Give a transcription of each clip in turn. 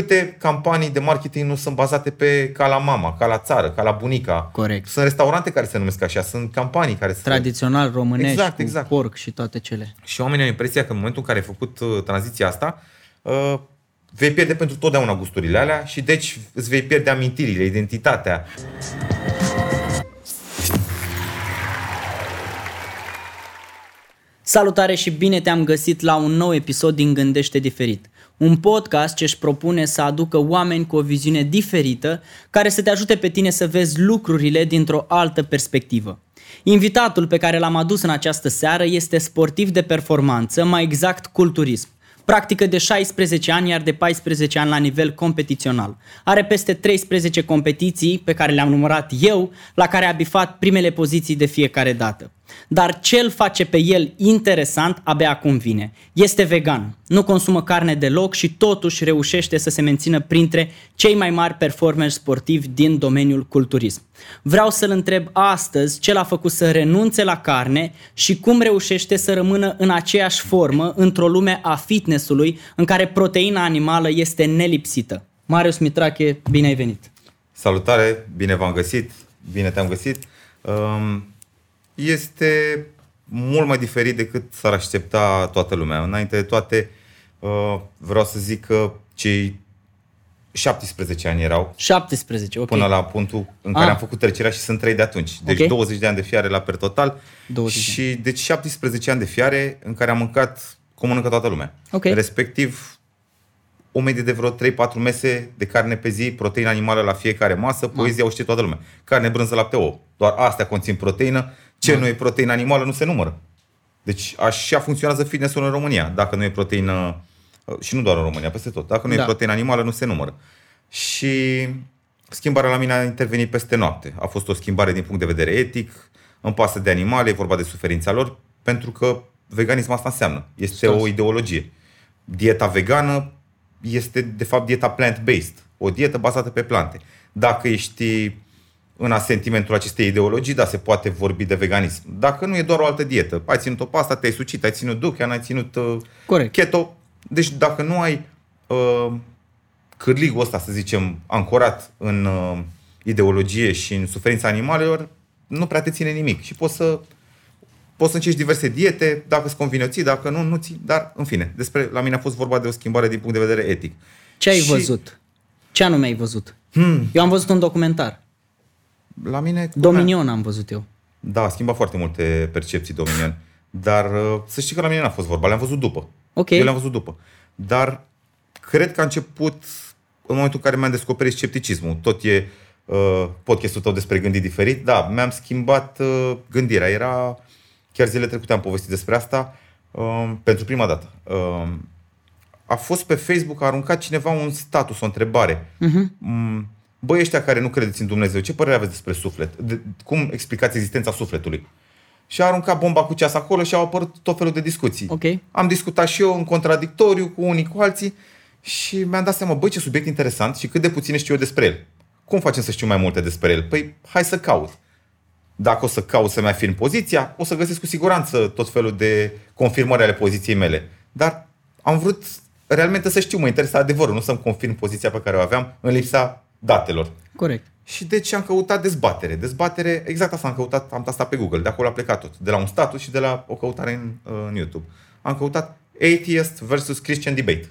câte campanii de marketing nu sunt bazate pe ca la mama, ca la țară, ca la bunica. Corect. Sunt restaurante care se numesc așa, sunt campanii care se... Tradițional românești, Exact, cu exact. porc și toate cele. Și oamenii au impresia că în momentul în care ai făcut uh, tranziția asta, uh, vei pierde pentru totdeauna gusturile alea și deci îți vei pierde amintirile, identitatea. Salutare și bine te-am găsit la un nou episod din Gândește Diferit. Un podcast ce își propune să aducă oameni cu o viziune diferită care să te ajute pe tine să vezi lucrurile dintr-o altă perspectivă. Invitatul pe care l-am adus în această seară este sportiv de performanță, mai exact culturism. Practică de 16 ani, iar de 14 ani la nivel competițional. Are peste 13 competiții pe care le-am numărat eu, la care a bifat primele poziții de fiecare dată. Dar ce îl face pe el interesant abia acum vine. Este vegan, nu consumă carne deloc și totuși reușește să se mențină printre cei mai mari performeri sportivi din domeniul culturism. Vreau să-l întreb astăzi ce l-a făcut să renunțe la carne și cum reușește să rămână în aceeași formă într-o lume a fitnessului în care proteina animală este nelipsită. Marius Mitrache, bine ai venit! Salutare, bine v-am găsit, bine te-am găsit. Um, Este mult mai diferit decât s-ar aștepta toată lumea. Înainte de toate, uh, vreau să zic că cei 17 ani erau 17, ok. până la punctul în care Ah. am făcut trecerea și sunt 3 de atunci. Deci Ok. 20 de ani de fiare la per total 20 de și deci 17 ani de fiare în care am mâncat cum mănâncă toată lumea. Ok. Respectiv o medie de vreo 3-4 mese de carne pe zi, proteină animală la fiecare masă, poezia o știe toată lumea. Carne, brânză, lapte, ouă. Doar astea conțin proteină. Ce nu e proteină animală nu se numără. Deci așa funcționează fitnessul în România. Dacă nu e proteină, și nu doar în România, peste tot. Dacă nu Da. e proteină animală, nu se numără. Și schimbarea la mine a intervenit peste noapte. A fost o schimbare din punct de vedere etic, îmi pasă de animale, e vorba de suferința lor, pentru că veganismul asta înseamnă. Este Stas. o ideologie. Dieta vegană este, de fapt, dieta plant-based. O dietă bazată pe plante. Dacă ești în asentimentul acestei ideologii, da, se poate vorbi de veganism. Dacă nu, e doar o altă dietă. Ai ținut o pasta, te-ai sucit, ai ținut duchean, ai ținut uh, Corect. keto. Deci dacă nu ai uh, cârligul ăsta, să zicem, ancorat în uh, ideologie și în suferința animalelor, nu prea te ține nimic. Și poți să poți să încerci diverse diete, dacă îți convine o ții, dacă nu, nu ții. Dar, în fine, despre, la mine a fost vorba de o schimbare din punct de vedere etic. Ce ai Și văzut? Ce anume ai văzut? Hmm, Eu am văzut un documentar. La mine... Dominion am văzut eu. Da, a schimbat foarte multe percepții Dominion. Dar uh, să știi că la mine n-a fost vorba, le-am văzut după. Ok. Eu le-am văzut după. Dar cred că a început în momentul în care mi-am descoperit scepticismul. Tot e uh, podcastul tău despre gândit diferit. Da, mi-am schimbat uh, gândirea. Era, chiar zilele trecute am povestit despre asta, uh, pentru prima dată. Uh, a fost pe Facebook, a aruncat cineva un status, o întrebare. Uh-huh. Băi, ăștia care nu credeți în Dumnezeu, ce părere aveți despre suflet? De, cum explicați existența sufletului? Și a aruncat bomba cu ceas acolo și au apărut tot felul de discuții. Ok. Am discutat și eu în contradictoriu cu unii, cu alții și mi-am dat seama, băi, ce subiect interesant și cât de puține știu eu despre el. Cum facem să știu mai multe despre el? Păi, hai să caut. Dacă o să caut să-mi afirm poziția, o să găsesc cu siguranță tot felul de confirmări ale poziției mele. Dar am vrut realmente să știu, mă interesa adevărul, nu să-mi confirm poziția pe care o aveam în lipsa datelor. Corect. Și deci am căutat dezbatere. Dezbatere, exact asta am căutat, am tastat pe Google, de acolo a plecat tot. De la un status și de la o căutare în, uh, în YouTube. Am căutat Atheist versus Christian Debate.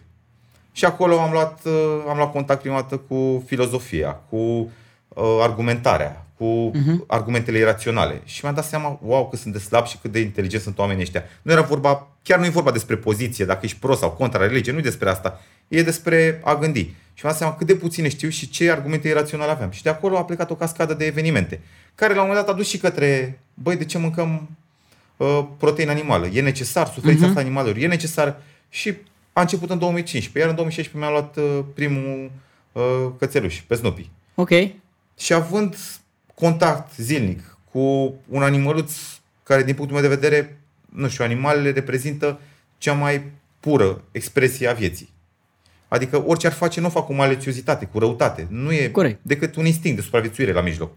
Și acolo am luat, uh, am luat contact prima dată cu filozofia, cu uh, argumentarea, cu uh-huh. argumentele iraționale. Și mi-am dat seama, wow, cât sunt de slab și cât de inteligenți sunt oamenii ăștia. Nu era vorba, chiar nu e vorba despre poziție, dacă ești pro sau contra religie, nu e despre asta. E despre a gândi. Și mi-am dat seama cât de puține știu și ce argumente iraționale aveam. Și de acolo a plecat o cascadă de evenimente, care la un moment dat a dus și către, băi, de ce mâncăm uh, proteină animală? E necesar? Suferința uh-huh. asta animalelor e necesar? Și a început în 2015, iar în 2016 mi-am luat uh, primul uh, cățeluș pe Snoopy. Ok. Și având contact zilnic cu un animăluț care, din punctul meu de vedere, nu știu, animalele reprezintă cea mai pură expresie a vieții. Adică orice ar face, nu o fac cu maliciozitate, cu răutate. Nu e Corect. decât un instinct de supraviețuire la mijloc.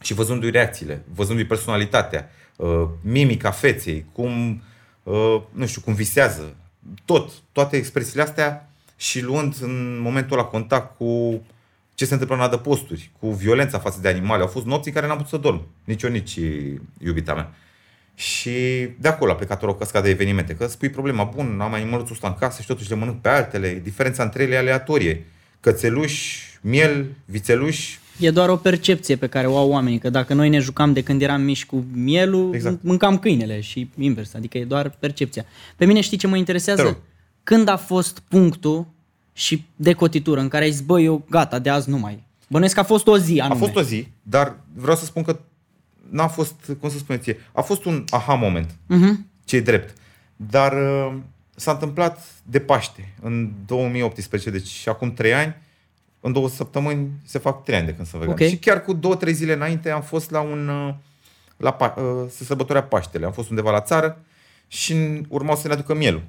Și văzându-i reacțiile, văzându-i personalitatea, uh, mimica feței, cum, uh, nu știu, cum visează, tot, toate expresiile astea și luând în momentul ăla contact cu ce se întâmplă în adăposturi, cu violența față de animale. Au fost nopți în care n-am putut să dorm. Nici eu, nici iubita mea. Și de acolo a plecat o cascadă de evenimente. Că spui problema, bun, am animăluțul ăsta în casă și totuși le mănânc pe altele. Diferența între ele e aleatorie. Cățeluși, miel, vițeluși, E doar o percepție pe care o au oamenii, că dacă noi ne jucam de când eram mici cu mielul, exact. mâncam câinele și invers, adică e doar percepția. Pe mine știi ce mă interesează? Când a fost punctul și de cotitură în care ai zis, bă, eu gata, de azi nu mai. Bănuiesc că a fost o zi anume. A fost o zi, dar vreau să spun că n-a fost, cum să spuneți, a fost un aha moment, uh-huh. ce drept. Dar uh, s-a întâmplat de Paște, în 2018, deci acum trei ani, în două săptămâni se fac trei ani de când să vegan. Okay. Și chiar cu două, trei zile înainte am fost la un, uh, la, uh, să sărbătorea Paștele. Am fost undeva la țară și urmau să ne aducă mielul.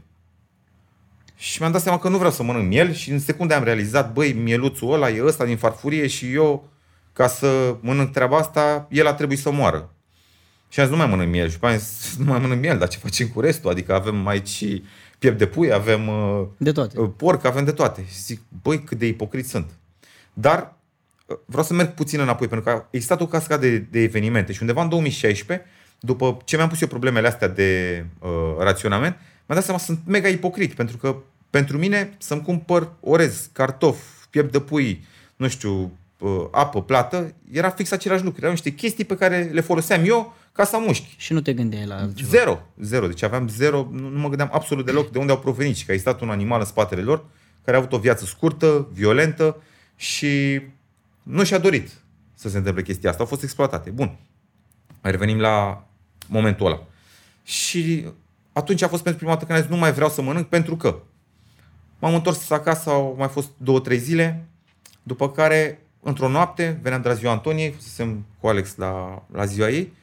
Și mi-am dat seama că nu vreau să mănânc miel și în secunde am realizat, băi, mieluțul ăla e ăsta din farfurie și eu, ca să mănânc treaba asta, el a trebuit să moară. Și am zis, nu mai mănânc miel. Și am zis, nu mai mănânc miel, dar ce facem cu restul? Adică avem aici piept de pui, avem uh, de toate. porc, avem de toate. Și zic, băi, cât de ipocrit sunt. Dar uh, vreau să merg puțin înapoi, pentru că a existat o cascadă de, de evenimente și undeva în 2016, după ce mi-am pus eu problemele astea de uh, raționament, mi-am dat seama că sunt mega ipocrit, pentru că pentru mine să-mi cumpăr orez, cartof, piept de pui, nu știu, uh, apă, plată, era fix același lucru. Erau niște chestii pe care le foloseam eu ca să mușchi. Și nu te gândeai la altceva? Zero. Zero. Deci aveam zero, nu, nu mă gândeam absolut deloc de unde au provenit și că a existat un animal în spatele lor care a avut o viață scurtă, violentă și nu și-a dorit să se întâmple chestia asta. Au fost exploatate. Bun. Revenim la momentul ăla. Și atunci a fost pentru prima dată când am zis, nu mai vreau să mănânc pentru că m-am întors acasă, au mai fost două, trei zile, după care, într-o noapte, veneam de la ziua Antoniei, fusesem cu Alex la, la ziua ei,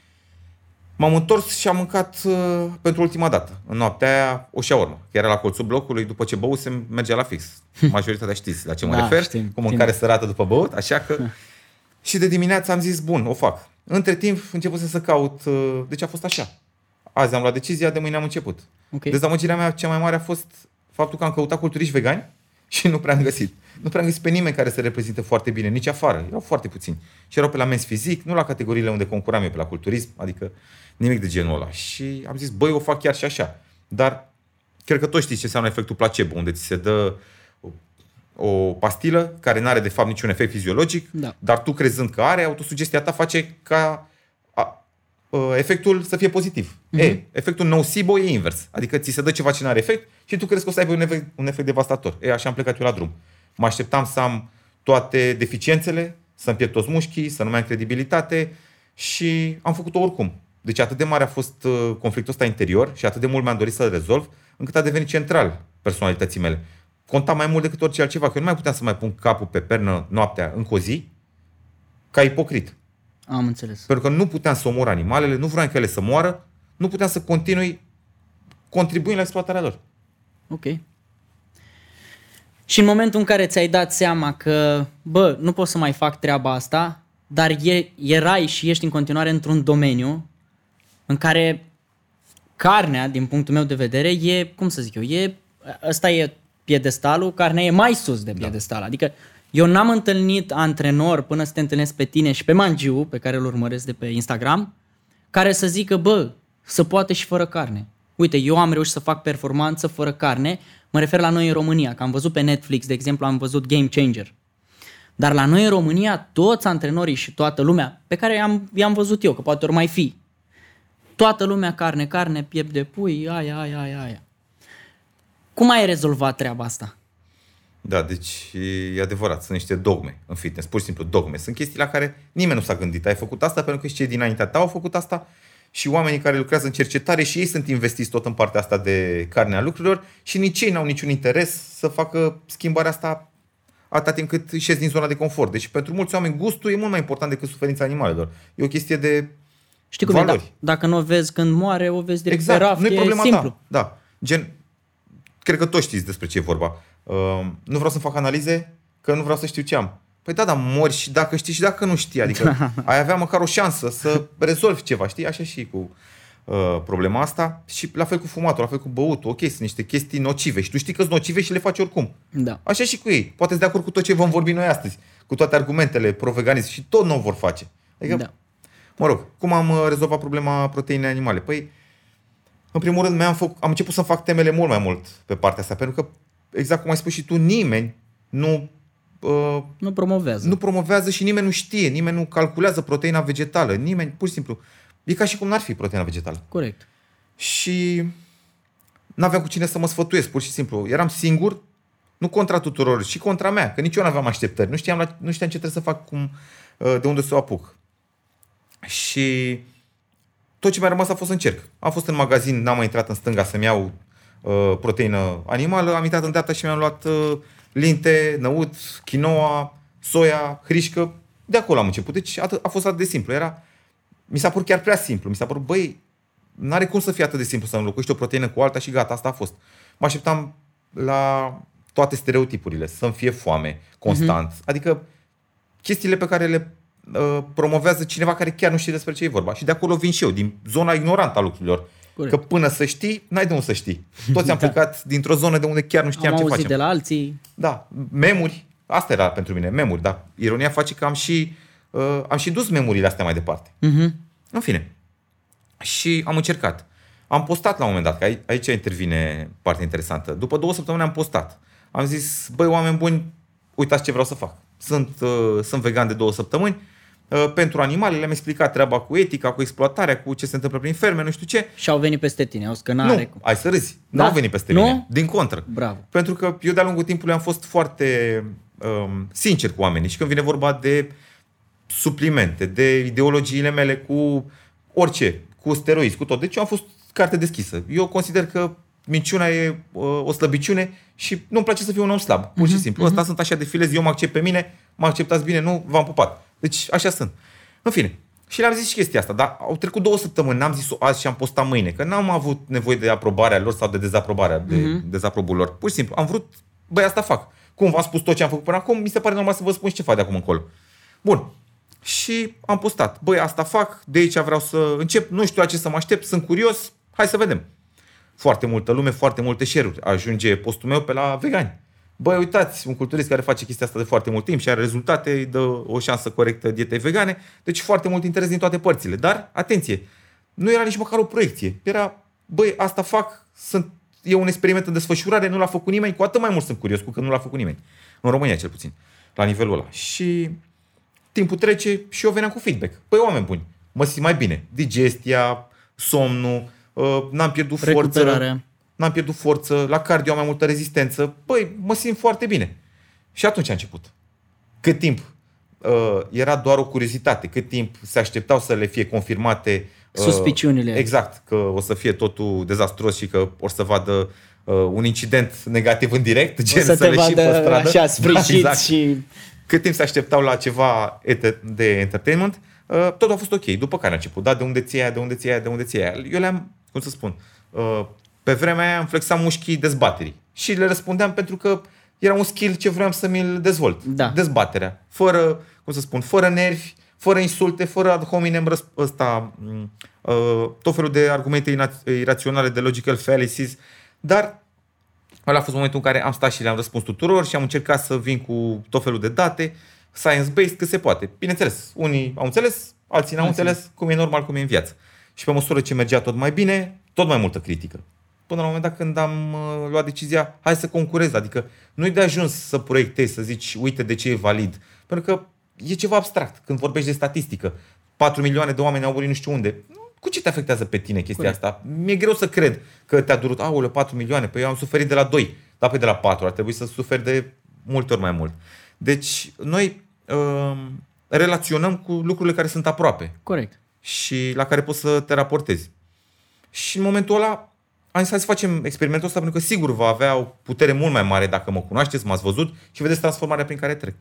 M-am întors și am mâncat uh, pentru ultima dată, în noaptea aia, o șaurmă. Era la colțul blocului, după ce băusem, mergea la fix. Majoritatea știți la ce mă da, refer, știm, cu mâncare știm. sărată după băut, așa că... și de dimineață am zis, bun, o fac. Între timp, început să caut, uh, deci a fost așa. Azi am luat decizia, de mâine am început. Okay. Dezamăgirea mea cea mai mare a fost faptul că am căutat culturiști vegani și nu prea am găsit. Nu prea am găsit pe nimeni care să reprezinte foarte bine, nici afară. Erau foarte puțini. Și erau pe la mens fizic, nu la categoriile unde concuram eu, pe la culturism, adică nimic de genul ăla. Și am zis, băi, o fac chiar și așa. Dar cred că toți știți ce înseamnă efectul placebo, unde ți se dă o pastilă care nu are de fapt niciun efect fiziologic, da. dar tu crezând că are, autosugestia ta face ca a, a, efectul să fie pozitiv. Mm-hmm. E, efectul nocebo e invers. Adică ți se dă ceva ce nu are efect și tu crezi că o să aibă un efect, un efect devastator. E, așa am plecat eu la drum. Mă așteptam să am toate deficiențele, să-mi pierd toți mușchii, să nu mai am credibilitate și am făcut-o oricum. Deci atât de mare a fost uh, conflictul ăsta interior și atât de mult mi-am dorit să-l rezolv, încât a devenit central personalității mele. Conta mai mult decât orice altceva, că eu nu mai puteam să mai pun capul pe pernă noaptea în zi, ca ipocrit. Am înțeles. Pentru că nu puteam să omor animalele, nu vreau ca ele să moară, nu puteam să continui contribuind la exploatarea lor. Ok. Și în momentul în care ți-ai dat seama că, bă, nu pot să mai fac treaba asta, dar e, erai și ești în continuare într-un domeniu în care carnea, din punctul meu de vedere, e, cum să zic eu, e, ăsta e piedestalul, carnea e mai sus de da. piedestal. Da. Adică eu n-am întâlnit antrenor până să te întâlnesc pe tine și pe Mangiu, pe care îl urmăresc de pe Instagram, care să zică, bă, să poate și fără carne. Uite, eu am reușit să fac performanță fără carne, mă refer la noi în România, că am văzut pe Netflix, de exemplu, am văzut Game Changer. Dar la noi în România, toți antrenorii și toată lumea, pe care i-am, i-am văzut eu, că poate ori mai fi, Toată lumea carne, carne, piept de pui, aia, aia, aia, aia. Cum ai rezolvat treaba asta? Da, deci e adevărat, sunt niște dogme în fitness, pur și simplu dogme. Sunt chestii la care nimeni nu s-a gândit. Ai făcut asta pentru că și cei dinaintea ta au făcut asta și oamenii care lucrează în cercetare și ei sunt investiți tot în partea asta de carne a lucrurilor și nici ei n-au niciun interes să facă schimbarea asta atât timp cât ieși din zona de confort. Deci pentru mulți oameni gustul e mult mai important decât suferința animalelor. E o chestie de Știi cum valori. e? Da, dacă nu o vezi când moare, o vezi direct exact. pe raft, nu-i problema simplu. Ta. Da. Gen, cred că toți știți despre ce e vorba. Uh, nu vreau să fac analize, că nu vreau să știu ce am. Păi da, dar mori și dacă știi și dacă nu știi. Adică ai avea măcar o șansă să rezolvi ceva, știi? Așa și cu... uh, problema asta și la fel cu fumatul, la fel cu băutul. Ok, sunt niște chestii nocive și tu știi că sunt nocive și le faci oricum. Da. Așa și cu ei. Poate de acord cu tot ce vom vorbi noi astăzi, cu toate argumentele pro-veganism și tot nu o vor face. Adică, Da. mă rog, cum am uh, rezolvat problema proteinei animale? Păi, în primul rând, mi-am făc, am început să fac temele mult mai mult pe partea asta, pentru că, exact cum ai spus și tu, nimeni nu, uh, Nu promovează. nu promovează și nimeni nu știe, nimeni nu calculează proteina vegetală, nimeni, pur și simplu, e ca și cum n-ar fi proteina vegetală. Corect. Și n-aveam cu cine să mă sfătuiesc, pur și simplu. Eram singur, nu contra tuturor, și contra mea, că nici eu n-aveam așteptări. Nu știam, la, nu știam ce trebuie să fac, cum, uh, de unde să o apuc. Și tot ce mi-a rămas a fost să încerc. Am fost în magazin, n-am mai intrat în stânga să-mi iau uh, proteină animală, am intrat în dreapta și mi-am luat uh, linte, năut, quinoa, soia, hrișcă. De acolo am început. Deci atât, a fost atât de simplu. Era, mi s-a părut chiar prea simplu. Mi s-a părut, băi, n-are cum să fie atât de simplu să înlocuiești o proteină cu alta și gata, asta a fost. Mă așteptam la toate stereotipurile, să-mi fie foame constant. Uh-huh. Adică chestiile pe care le uh, promovează cineva care chiar nu știe despre ce e vorba. Și de acolo vin și eu, din zona ignorantă a lucrurilor. Corect. Că până să știi, n-ai de unde să știi. Toți am Da. plecat dintr-o zonă de unde chiar nu știam Am ce auzit facem. de la alții. Da, memuri, asta era pentru mine, memuri, dar ironia face că am și, uh, am și dus memurile astea mai departe. Mhm. În fine. Și am încercat. Am postat la un moment dat, că aici, aici intervine partea interesantă. După două săptămâni am postat. Am zis, băi, oameni buni, uitați ce vreau să fac. Sunt, uh, sunt vegan de două săptămâni. Uh, pentru animale le-am explicat treaba cu etica, cu exploatarea, cu ce se întâmplă prin ferme, nu știu ce. Și au venit peste tine, au zis că n-are nu, cum. ai să râzi. Da? Nu au venit peste Nu? mine. Din contră. Bravo. Pentru că eu de-a lungul timpului am fost foarte um, sincer cu oamenii și când vine vorba de suplimente, de ideologiile mele cu orice, cu steroizi, cu tot. Deci eu am fost carte deschisă. Eu consider că minciuna e uh, o slăbiciune și nu-mi place să fiu un om slab, pur și simplu. Ăsta sunt așa de filez, eu mă accept pe mine, mă acceptați bine, nu, v-am pupat. Deci așa sunt. În fine, și le-am zis și chestia asta, dar au trecut două săptămâni, n-am zis-o azi și am postat mâine, că n-am avut nevoie de aprobarea lor sau de dezaprobarea, de dezaprobul lor. Pur și simplu, am vrut, băi, asta fac. Cum v-am spus tot ce am făcut până acum, mi se pare normal să vă spun și ce fac de acum încolo. Bun. Și am postat. Băi, asta fac, de aici vreau să încep, nu știu la ce să mă aștept, sunt curios, hai să vedem. Foarte multă lume, foarte multe share-uri. Ajunge postul meu pe la vegani. Băi, uitați, un culturist care face chestia asta de foarte mult timp și are rezultate, îi dă o șansă corectă dietei vegane. Deci foarte mult interes din toate părțile. Dar, atenție, nu era nici măcar o proiecție. Era, băi, asta fac, sunt, e un experiment în desfășurare, nu l-a făcut nimeni, cu atât mai mult sunt curios cu că nu l-a făcut nimeni. În România, cel puțin, la nivelul ăla. Și timpul trece și eu veneam cu feedback. Păi, oameni buni, mă simt mai bine. Digestia, somnul, uh, n-am pierdut forță, Recuperarea. N-am pierdut forță, la cardio am mai multă rezistență. Păi, mă simt foarte bine. Și atunci a început. Cât timp uh, era doar o curiozitate, cât timp se așteptau să le fie confirmate uh, Suspiciunile. Exact, că o să fie totul dezastruos și că o să vadă uh, un incident negativ în direct, gen O să te le și pe vadă stradă. așa sfârșit exact. și... Cât timp se așteptau la ceva ete- de entertainment, uh, tot a fost ok. După care a început, da, de unde ți aia, de unde ți aia, de unde ți aia. Eu le-am, cum să spun, uh, pe vremea aia am flexat mușchii dezbaterii. Și le răspundeam pentru că era un skill ce vreau să mi-l dezvolt. Da. Dezbaterea. Fără, cum să spun, fără nervi, fără insulte, fără ad hominem răsp- ăsta, m, uh, tot felul de argumente ina- iraționale, de logical fallacies, dar Ăla a fost momentul în care am stat și le-am răspuns tuturor și am încercat să vin cu tot felul de date, science-based, cât se poate. Bineînțeles, unii au înțeles, alții n-au Alții. înțeles, cum e normal, cum e în viață. Și pe măsură ce mergea tot mai bine, tot mai multă critică. Până la un moment dat când am uh, luat decizia, hai să concurez, adică nu-i de ajuns să proiectezi, să zici, uite de ce e valid. Pentru că e ceva abstract când vorbești de statistică. 4 milioane de oameni au murit nu știu unde. Cu ce te afectează pe tine chestia Corect. asta? Mi-e greu să cred că te-a durut, aule, 4 milioane, păi eu am suferit de la 2, dar pe de la 4 ar trebui să suferi de multe ori mai mult. Deci, noi um, relaționăm cu lucrurile care sunt aproape Corect. și la care poți să te raportezi. Și în momentul ăla am zis hai să facem experimentul ăsta pentru că sigur va avea o putere mult mai mare dacă mă cunoașteți, m-ați văzut și vedeți transformarea prin care trec.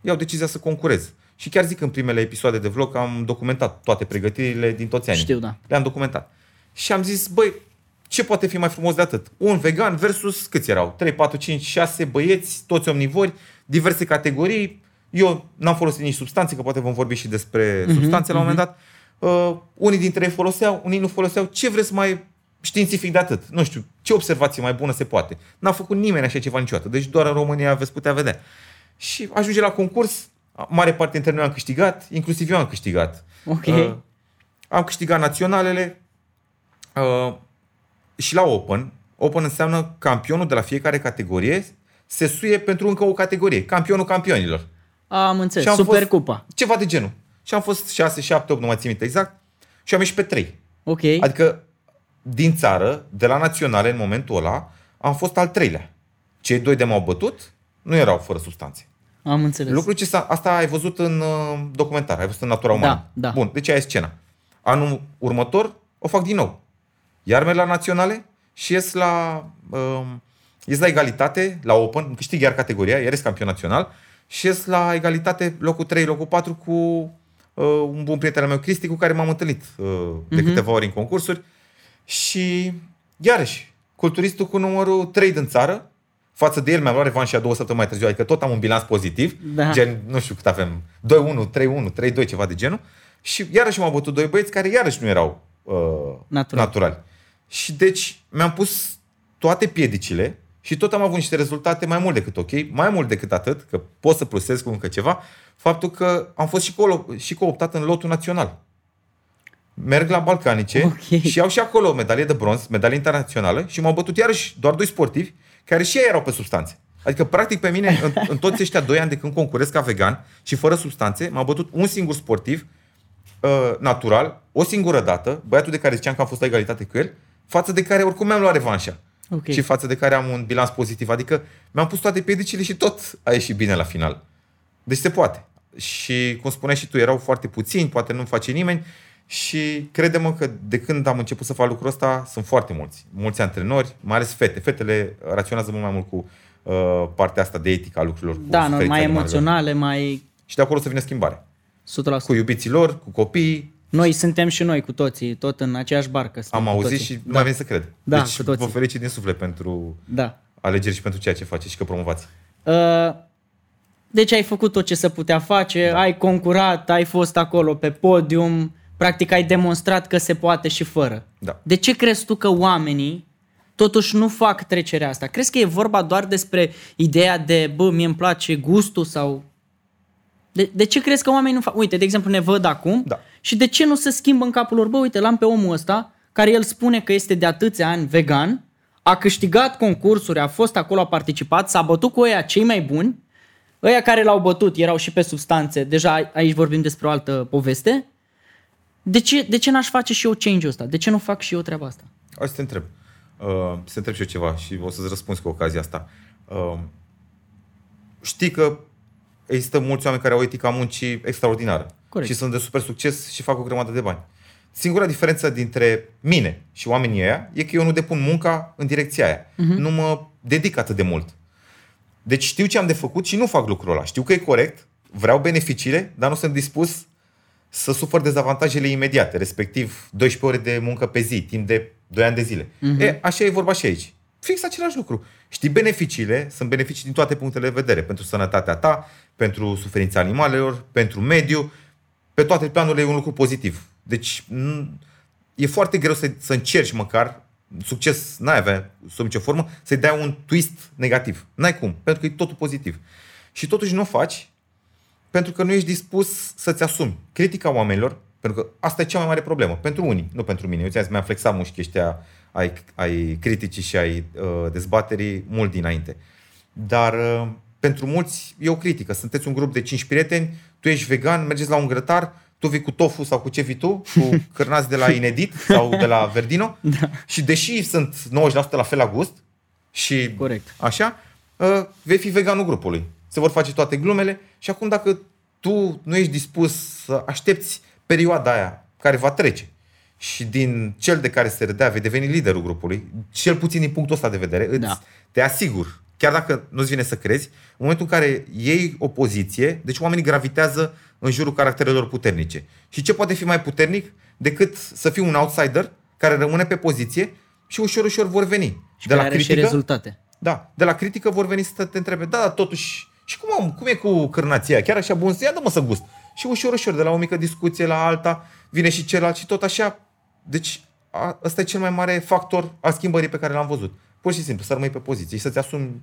Iau decizia să concurez. Și chiar zic că în primele episoade de vlog am documentat toate pregătirile din toți anii. Știu, da. Le-am documentat. Și am zis, băi, ce poate fi mai frumos de atât? Un vegan versus câți erau? 3, 4, 5, 6 băieți, toți omnivori, diverse categorii. Eu n-am folosit nici substanțe, că poate vom vorbi și despre Mhm, substanțe la un moment dat. Uh, unii dintre ei foloseau, unii nu foloseau. Ce vreți mai științific de atât? Nu știu, ce observație mai bună se poate? N-a făcut nimeni așa ceva niciodată. Deci doar în România veți putea vedea. Și ajunge la concurs, mare parte dintre noi am câștigat, inclusiv eu am câștigat. Ok. Uh, am câștigat naționalele uh, și la Open. Open înseamnă campionul de la fiecare categorie se suie pentru încă o categorie. Campionul campionilor. Am înțeles. Și am Super fost- cupa. Ceva de genul. Și am fost 6, 7, 8, nu mai țin minte exact. Și am ieșit pe 3. Ok. Adică din țară, de la naționale în momentul ăla, am fost al treilea. Cei doi de m-au bătut nu erau fără substanțe. Am înțeles. Lucrul ce s-a, asta ai văzut în uh, documentar, ai văzut în Natura Umană. Da, da. Bun, deci aia e scena. Anul următor o fac din nou. Iar merg la naționale și ies la, uh, ies la egalitate, la Open, câștig iar categoria, iar ies campion național și ies la egalitate locul 3, locul 4 cu uh, un bun prieten al meu, Cristi, cu care m-am întâlnit uh, de Mhm. câteva ori în concursuri și iarăși, culturistul cu numărul 3 din țară, față de el mi-am luat revanșa două săptămâni mai târziu, adică tot am un bilanț pozitiv, Da. gen, nu știu cât avem, 2-1, 3-1, 3-2, ceva de genul, și iarăși m-au bătut doi băieți care iarăși nu erau uh, Natural. naturali. Și deci mi-am pus toate piedicile și tot am avut niște rezultate mai mult decât ok, mai mult decât atât, că pot să plusez cu încă ceva, faptul că am fost și, colo, și cooptat în lotul național. Merg la Balcanice Ok. și iau și acolo o medalie de bronz, medalie internațională și m-au bătut iarăși doar doi sportivi care și ei erau pe substanțe. Adică, practic, pe mine, în, în toți ăștia doi ani de când concurez ca vegan și fără substanțe, m-a bătut un singur sportiv uh, natural, o singură dată, băiatul de care ziceam că am fost la egalitate cu el, față de care oricum mi-am luat revanșa. Ok. Și față de care am un bilanț pozitiv. Adică mi-am pus toate piedicile și tot a ieșit bine la final. Deci se poate. Și cum spuneai și tu, erau foarte puțini, poate nu face nimeni și crede-mă că de când am început să fac lucrul ăsta, sunt foarte mulți. Mulți antrenori, mai ales fete. Fetele raționează mult mai mult cu uh, partea asta de etică a lucrurilor. cu Da, nu, suferința mai animalelor. emoționale, mai Și de acolo să vină schimbare. 100%. Cu iubiții lor, cu copii, Noi suntem și noi cu toții, tot în aceeași barcă. suntem am cu auzit toții. și nu mai vine să cred. Da, deci cu toții. vă felicit din suflet pentru Da. alegeri și pentru ceea ce faceți și că promovați. Uh, Deci ai făcut tot ce se putea face, da. ai concurat, ai fost acolo pe podium, practic ai demonstrat că se poate și fără. Da. De ce crezi tu că oamenii totuși nu fac trecerea asta? Crezi că e vorba doar despre ideea de, bă, mie îmi place gustul sau... De, de ce crezi că oamenii nu fac? Uite, de exemplu, ne văd acum Da. și de ce nu se schimbă în capul lor? Bă, uite, l-am pe omul ăsta care el spune că este de atâția ani vegan, a câștigat concursuri, a fost acolo, a participat, s-a bătut cu ăia cei mai buni, ăia care l-au bătut erau și pe substanțe, deja aici vorbim despre o altă poveste. De ce, de ce n-aș face și eu change-ul ăsta? De ce nu fac și eu treaba asta? Hai să te întreb. Uh, să te întreb și eu ceva și o să-ți răspunzi cu ocazia asta. Uh, știi că există mulți oameni care au etica muncii extraordinară Corect. și sunt de super succes și fac o grămadă de bani. Singura diferență dintre mine și oamenii ăia e că eu nu depun munca în direcția aia. Uh-huh. Nu mă dedic atât de mult. Deci știu ce am de făcut și nu fac lucrul ăla. Știu că e corect, vreau beneficiile, dar nu sunt dispus să sufăr dezavantajele imediate, respectiv 12 ore de muncă pe zi, timp de 2 ani de zile. Uh-huh. E, așa e vorba și aici. Fix același lucru. Știi beneficiile, sunt beneficii din toate punctele de vedere, pentru sănătatea ta, pentru suferința animalelor, pentru mediu, pe toate planurile e un lucru pozitiv. Deci n- e foarte greu să, să încerci măcar, succes n-ai avea sub nicio formă, să-i dai un twist negativ. N-ai cum, pentru că e totul pozitiv. Și totuși nu o faci pentru că nu ești dispus să-ți asumi critica oamenilor, pentru că asta e cea mai mare problemă. Pentru unii, nu pentru mine. Eu ți-am zis, mi-am flexat mușchii ăștia ai, ai criticii și ai uh, dezbaterii mult dinainte. Dar uh, pentru mulți e o critică. Sunteți un grup de cinci prieteni, tu ești vegan, mergeți la un grătar, tu vii cu tofu sau cu ce vii tu, cu cârnați de la Inedit sau de la Verdino da. și deși sunt 90% la fel la gust și Corect. așa, uh, vei fi veganul grupului. Se vor face toate glumele și acum dacă tu nu ești dispus să aștepți perioada aia care va trece și din cel de care se râdea vei deveni liderul grupului, cel puțin din punctul ăsta de vedere, îți, Da. te asigur, chiar dacă nu-ți vine să crezi, în momentul în care iei o poziție, deci oamenii gravitează în jurul caracterelor puternice. Și ce poate fi mai puternic decât să fii un outsider care rămâne pe poziție și ușor, ușor vor veni. Și de care are și rezultate. Da, de la critică vor veni să te întrebe, da, dar totuși, și cum, am, cum e cu cârnația? Chiar așa bun să ia, dă-mă să gust. Și ușor, ușor, de la o mică discuție la alta, vine și celălalt și tot așa. Deci a, ăsta e cel mai mare factor al schimbării pe care l-am văzut. Pur și simplu, să rămâi pe poziție și să-ți asumi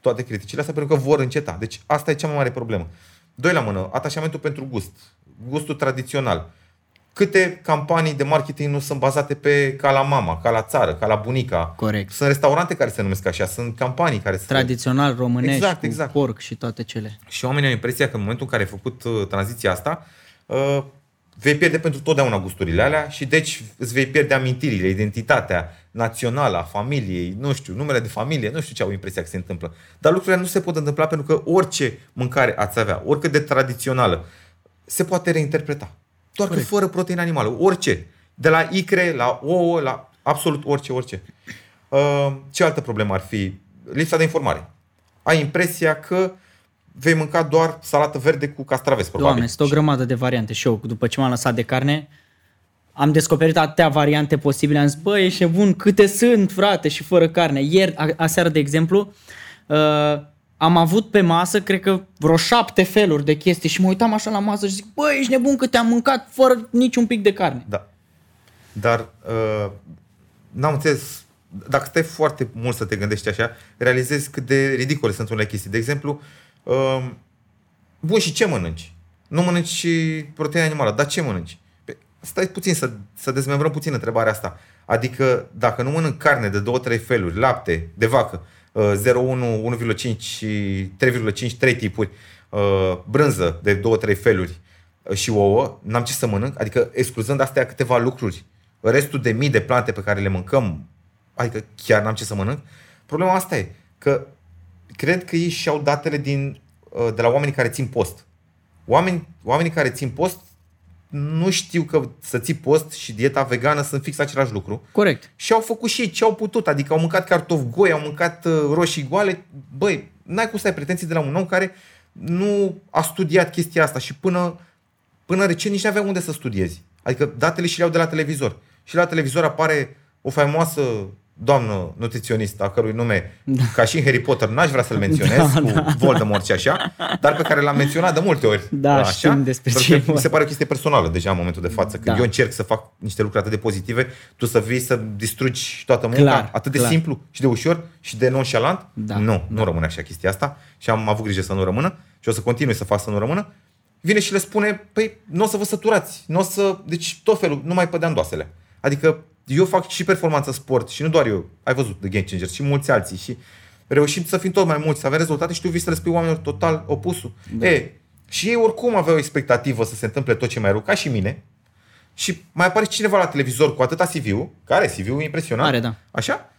toate criticile astea pentru că vor înceta. Deci asta e cea mai mare problemă. Doi la mână, atașamentul pentru gust. Gustul tradițional. Câte campanii de marketing nu sunt bazate pe ca la mama, ca la țară, ca la bunica? Corect. Sunt restaurante care se numesc așa, sunt campanii care se... Tradițional românești, Exact, cu exact. porc și toate cele. Și oamenii au impresia că în momentul în care ai făcut uh, tranziția asta, uh, vei pierde pentru totdeauna gusturile alea și deci îți vei pierde amintirile, identitatea națională a familiei, nu știu, numele de familie, nu știu ce au impresia că se întâmplă. Dar lucrurile nu se pot întâmpla pentru că orice mâncare ați avea, oricât de tradițională, se poate reinterpreta. Doar Corect. că fără proteine animală, orice. De la icre, la ouă, la absolut orice, orice. Uh, ce altă problemă ar fi? Lipsa de informare. Ai impresia că vei mânca doar salată verde cu castraveți, probabil. Doamne, sunt o grămadă de variante și eu, după ce m-am lăsat de carne, am descoperit atâtea variante posibile. Am zis, bă, ești nebun, câte sunt, frate, și fără carne. Ieri, a- aseară, de exemplu, uh, am avut pe masă, cred că vreo șapte feluri de chestii și mă uitam așa la masă și zic, bă, ești nebun că te-am mâncat fără niciun pic de carne. Da. Dar uh, n-am înțeles, dacă stai foarte mult să te gândești așa, realizezi cât de ridicole sunt unele chestii. De exemplu, uh, bun, și ce mănânci? Nu mănânci și proteine animală, dar ce mănânci? Pe, stai puțin să, să dezmembrăm puțin întrebarea asta. Adică dacă nu mănânc carne de 2-3 feluri, lapte de vacă, uh, 0,1, 1,5 și 3,5, 3 tipuri, uh, brânză de 2-3 feluri uh, și ouă, n-am ce să mănânc, adică excluzând astea câteva lucruri, restul de mii de plante pe care le mâncăm, adică chiar n-am ce să mănânc, problema asta e că cred că ei și-au datele din, uh, de la oamenii care țin post. Oameni, oamenii care țin post nu știu că să ții post și dieta vegană sunt fix același lucru. Corect. Și au făcut și ei ce au putut, adică au mâncat cartofi goi, au mâncat uh, roșii goale. Băi, n-ai cum să ai pretenții de la un om care nu a studiat chestia asta și până, până recent nici nu avea unde să studiezi. Adică datele și le-au de la televizor. Și la televizor apare o faimoasă doamnă nutriționistă, a cărui nume, da. ca și în Harry Potter, n-aș vrea să-l menționez, da, cu da, Voldemort și așa, dar pe care l-am menționat de multe ori. Da, așa, știm despre pentru ce că e mi se pare o chestie personală deja în momentul de față. Când Da. eu încerc să fac niște lucruri atât de pozitive, tu să vii să distrugi toată munca, Clar, atât de clar. simplu și de ușor și de nonșalant. Da, nu, nu rămâne așa chestia asta și am avut grijă să nu rămână și o să continui să fac să nu rămână. Vine și le spune, păi, nu o să vă săturați, nu o să... Deci tot felul, nu mai pădeam doasele. Adică eu fac și performanță sport și nu doar eu, ai văzut de Game Changers și mulți alții și reușim să fim tot mai mulți, să avem rezultate și tu vii să le spui oamenilor total opusul. Da. E, și ei oricum aveau o expectativă să se întâmple tot ce mai rău, ca și mine, și mai apare cineva la televizor cu atâta CV-ul, care CV-ul impresionant, Are, da. așa,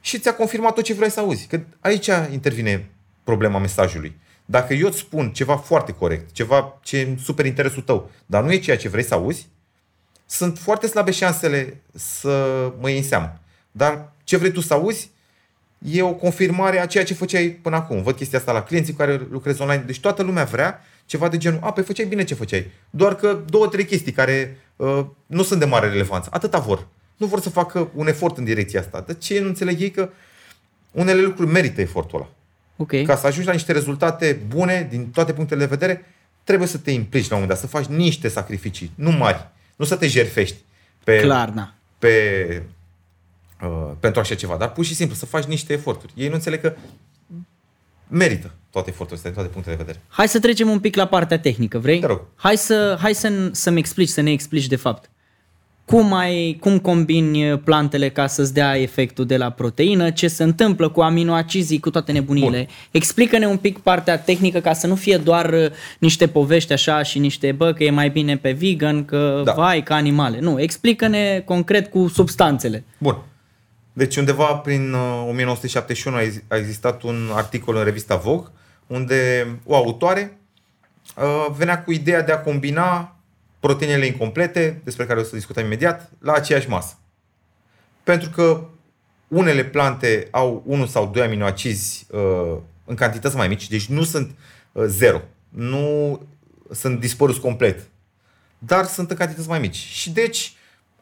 și ți-a confirmat tot ce vrei să auzi. Că aici intervine problema mesajului. Dacă eu îți spun ceva foarte corect, ceva ce e în super interesul tău, dar nu e ceea ce vrei să auzi, sunt foarte slabe șansele să mă iei în seamă. Dar ce vrei tu să auzi e o confirmare a ceea ce făceai până acum. Văd chestia asta la clienții cu care lucrez online. Deci toată lumea vrea ceva de genul, a, păi făceai bine ce făceai. Doar că două, trei chestii care uh, nu sunt de mare relevanță. Atâta vor. Nu vor să facă un efort în direcția asta. De ce nu înțeleg ei că unele lucruri merită efortul ăla? Ok. Ca să ajungi la niște rezultate bune din toate punctele de vedere, trebuie să te implici la un moment dat, să faci niște sacrificii, nu mari. Nu să te jerfești pe, Clar, da. pe, uh, pentru așa ceva, dar pur și simplu să faci niște eforturi. Ei nu înțeleg că merită toate eforturile astea, din toate punctele de vedere. Hai să trecem un pic la partea tehnică, vrei? Te rog. Hai, să, hai să, să-mi explici, să ne explici de fapt. Cum, ai, cum combini plantele ca să-ți dea efectul de la proteină, ce se întâmplă cu aminoacizii, cu toate nebunile. Bun. Explică-ne un pic partea tehnică ca să nu fie doar uh, niște povești așa și niște, bă, că e mai bine pe vegan, că Da. vai, ca animale. Nu, explică-ne concret cu substanțele. Bun. Deci undeva prin uh, 1971 a ex- a existat un articol în revista Vogue unde o autoare uh, venea cu ideea de a combina proteinele incomplete, despre care o să discutăm imediat, la aceeași masă. Pentru că unele plante au unul sau doi aminoacizi uh, în cantități mai mici, deci nu sunt uh, zero, nu sunt dispăruți complet, dar sunt în cantități mai mici. Și deci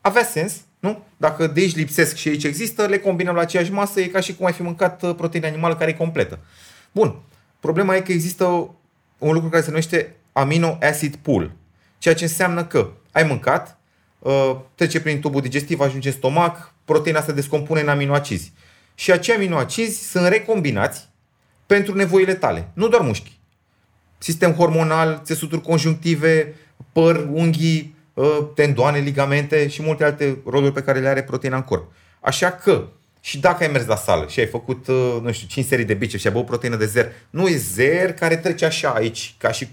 avea sens, nu? Dacă de aici lipsesc și aici există, le combinăm la aceeași masă, e ca și cum ai fi mâncat uh, proteina animală care e completă. Bun. Problema e că există un lucru care se numește amino acid pool. Ceea ce înseamnă că ai mâncat, uh, trece prin tubul digestiv, ajunge în stomac, proteina se descompune în aminoacizi. Și acei aminoacizi sunt recombinați pentru nevoile tale, nu doar mușchi. Sistem hormonal, țesuturi conjunctive, păr, unghii, uh, tendoane, ligamente și multe alte roluri pe care le are proteina în corp. Așa că și dacă ai mers la sală și ai făcut, uh, nu știu, 5 serii de biceps și ai băut proteină de zer, nu e zer care trece așa aici, ca și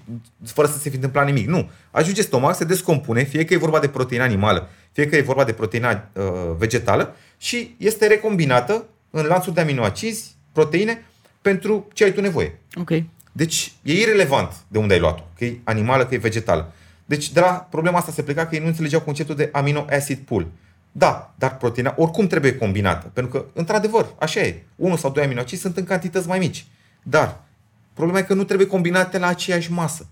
fără să se fi întâmplat nimic. Nu. Ajunge stomac, se descompune, fie că e vorba de proteină animală, fie că e vorba de proteină uh, vegetală și este recombinată în lanțul de aminoacizi, proteine, pentru ce ai tu nevoie. Ok. Deci e irrelevant de unde ai luat-o, că e animală, că e vegetală. Deci de la problema asta se pleca că ei nu înțelegeau conceptul de amino acid pool. Da, dar proteina oricum trebuie combinată. Pentru că, într-adevăr, așa e. Unul sau doi aminoacizi sunt în cantități mai mici. Dar problema e că nu trebuie combinate la aceeași masă.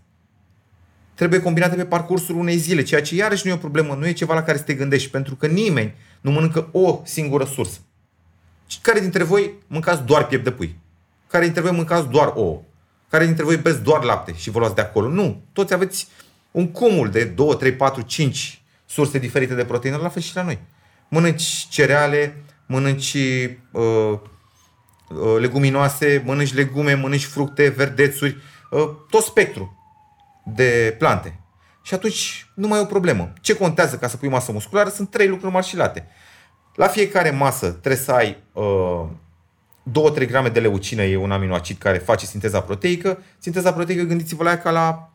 Trebuie combinate pe parcursul unei zile, ceea ce iarăși nu e o problemă, nu e ceva la care să te gândești, pentru că nimeni nu mănâncă o singură sursă. Care dintre voi mâncați doar piept de pui? Care dintre voi mâncați doar ouă? Care dintre voi beți doar lapte și vă luați de acolo? Nu. Toți aveți un cumul de 2, 3, 4, 5 surse diferite de proteină, la fel și la noi. Mănânci cereale, mănânci uh, uh, leguminoase, mănânci legume, mănânci fructe, verdețuri, uh, tot spectru de plante. Și atunci nu mai e o problemă. Ce contează ca să pui masă musculară? Sunt trei lucruri marșilate. La fiecare masă trebuie să ai uh, 2-3 grame de leucină, e un aminoacid care face sinteza proteică. Sinteza proteică, gândiți-vă la ea ca la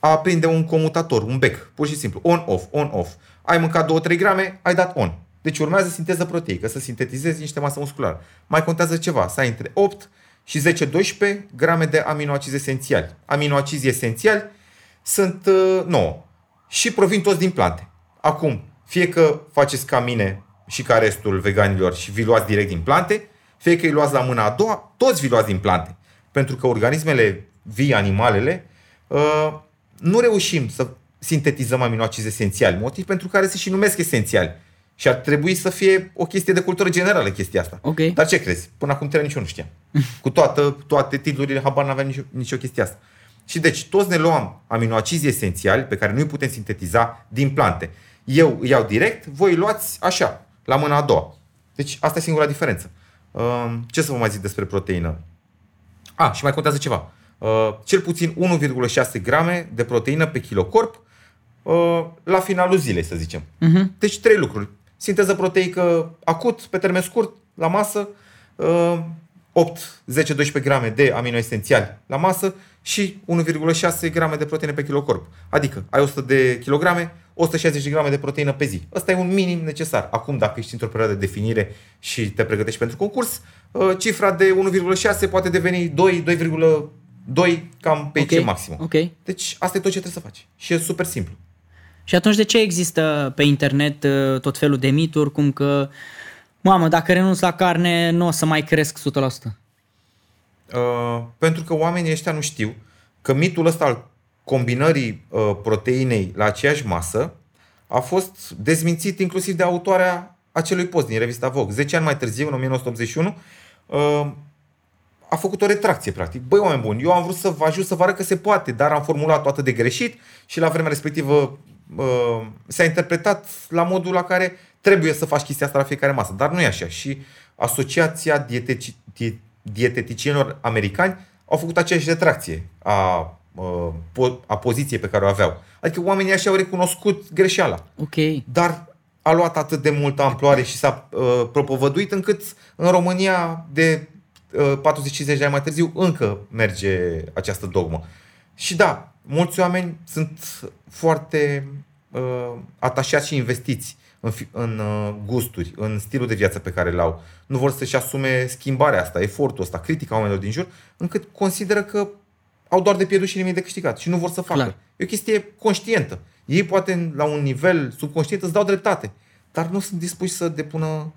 a aprinde un comutator, un bec, pur și simplu, on-off, on-off. Ai mâncat 2-3 grame, ai dat on. Deci urmează sinteză proteică, să sintetizezi niște masă musculară. Mai contează ceva, să ai între 8 și 10-12 grame de aminoacizi esențiali. Aminoacizi esențiali sunt uh, 9 și provin toți din plante. Acum, fie că faceți ca mine și ca restul veganilor și vi luați direct din plante, fie că îi luați la mâna a doua, toți vi luați din plante. Pentru că organismele vii, animalele, uh, nu reușim să sintetizăm aminoacizi esențiali, motiv pentru care se și numesc esențiali. Și ar trebui să fie o chestie de cultură generală chestia asta. Okay. Dar ce crezi? Până acum nici eu nu știam. Cu toată, toate titlurile, habar n-aveam nicio, nicio chestie asta. Și deci toți ne luăm aminoacizi esențiali pe care nu îi putem sintetiza din plante. Eu îi iau direct, voi luați așa, la mâna a doua. Deci asta e singura diferență. Ce să vă mai zic despre proteină? A, și mai contează ceva. Uh, cel puțin 1,6 grame de proteină pe kilocorp uh, la finalul zilei, să zicem. Uh-huh. Deci trei lucruri. Sinteză proteică acut, pe termen scurt, la masă, uh, 8, 10-12 grame de aminoesențiali la masă și 1,6 grame de proteină pe kilocorp. Adică ai 100 de kilograme, 160 de grame de proteină pe zi. Ăsta e un minim necesar. Acum, dacă ești într-o perioadă de definire și te pregătești pentru concurs, uh, cifra de 1,6 poate deveni 2, 2 cam pe okay. ce maxim. Okay. Deci asta e tot ce trebuie să faci. Și e super simplu. Și atunci de ce există pe internet uh, tot felul de mituri, cum că, mamă, dacă renunț la carne, nu o să mai cresc 100%? Uh, pentru că oamenii ăștia nu știu că mitul ăsta al combinării uh, proteinei la aceeași masă a fost dezmințit inclusiv de autoarea acelui post din revista Vogue. 10 ani mai târziu, în 1981, uh, a făcut o retracție, practic. Băi, oameni buni, eu am vrut să vă ajut să vă arăt că se poate, dar am formulat atât de greșit și la vremea respectivă uh, s-a interpretat la modul la care trebuie să faci chestia asta la fiecare masă. Dar nu e așa. Și Asociația Dieteci, Dieteticienilor Americani au făcut aceeași retracție a, uh, a poziției pe care o aveau. Adică oamenii așa au recunoscut greșeala. Ok. Dar a luat atât de multă amploare și s-a uh, propovăduit încât în România de 40-50 de ani mai târziu încă merge această dogmă. Și da, mulți oameni sunt foarte uh, atașați și investiți în, în uh, gusturi, în stilul de viață pe care îl au. Nu vor să-și asume schimbarea asta, efortul ăsta, critica oamenilor din jur, încât consideră că au doar de pierdut și nimic de câștigat și nu vor să facă. Clar. E o chestie conștientă. Ei poate la un nivel subconștient îți dau dreptate, dar nu sunt dispuși să depună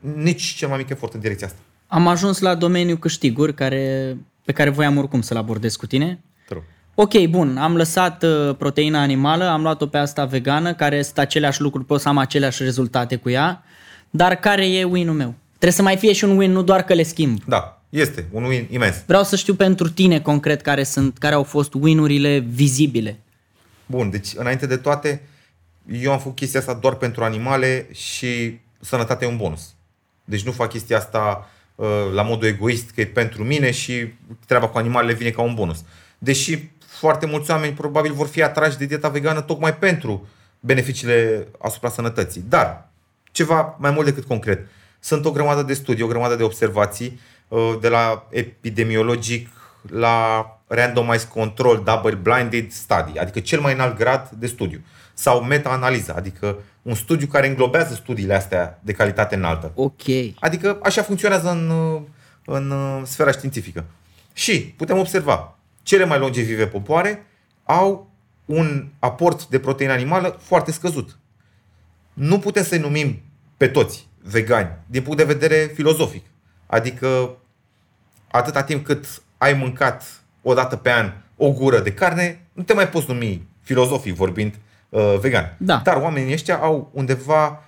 nici cel mai mic efort în direcția asta. Am ajuns la domeniul câștiguri care, pe care voiam oricum să-l abordez cu tine. True. Ok, bun, am lăsat uh, proteina animală, am luat-o pe asta vegană, care sunt aceleași lucruri, pot să am aceleași rezultate cu ea, dar care e win-ul meu? Trebuie să mai fie și un win, nu doar că le schimb. Da, este un win imens. Vreau să știu pentru tine concret care sunt, care au fost win-urile vizibile. Bun, deci înainte de toate, eu am făcut chestia asta doar pentru animale și sănătatea e un bonus. Deci nu fac chestia asta uh, la modul egoist, că e pentru mine și treaba cu animalele vine ca un bonus. Deși foarte mulți oameni probabil vor fi atrași de dieta vegană tocmai pentru beneficiile asupra sănătății. Dar, ceva mai mult decât concret. Sunt o grămadă de studii, o grămadă de observații, uh, de la epidemiologic la randomized control double blinded study, adică cel mai înalt grad de studiu, sau meta-analiză, adică un studiu care înglobează studiile astea de calitate înaltă. Ok. Adică așa funcționează în, în sfera științifică. Și putem observa, cele mai longevive popoare au un aport de proteină animală foarte scăzut. Nu putem să-i numim pe toți vegani din punct de vedere filozofic. Adică atâta timp cât ai mâncat o dată pe an o gură de carne, nu te mai poți numi filozofic vorbind uh, vegan. Da. Dar oamenii ăștia au undeva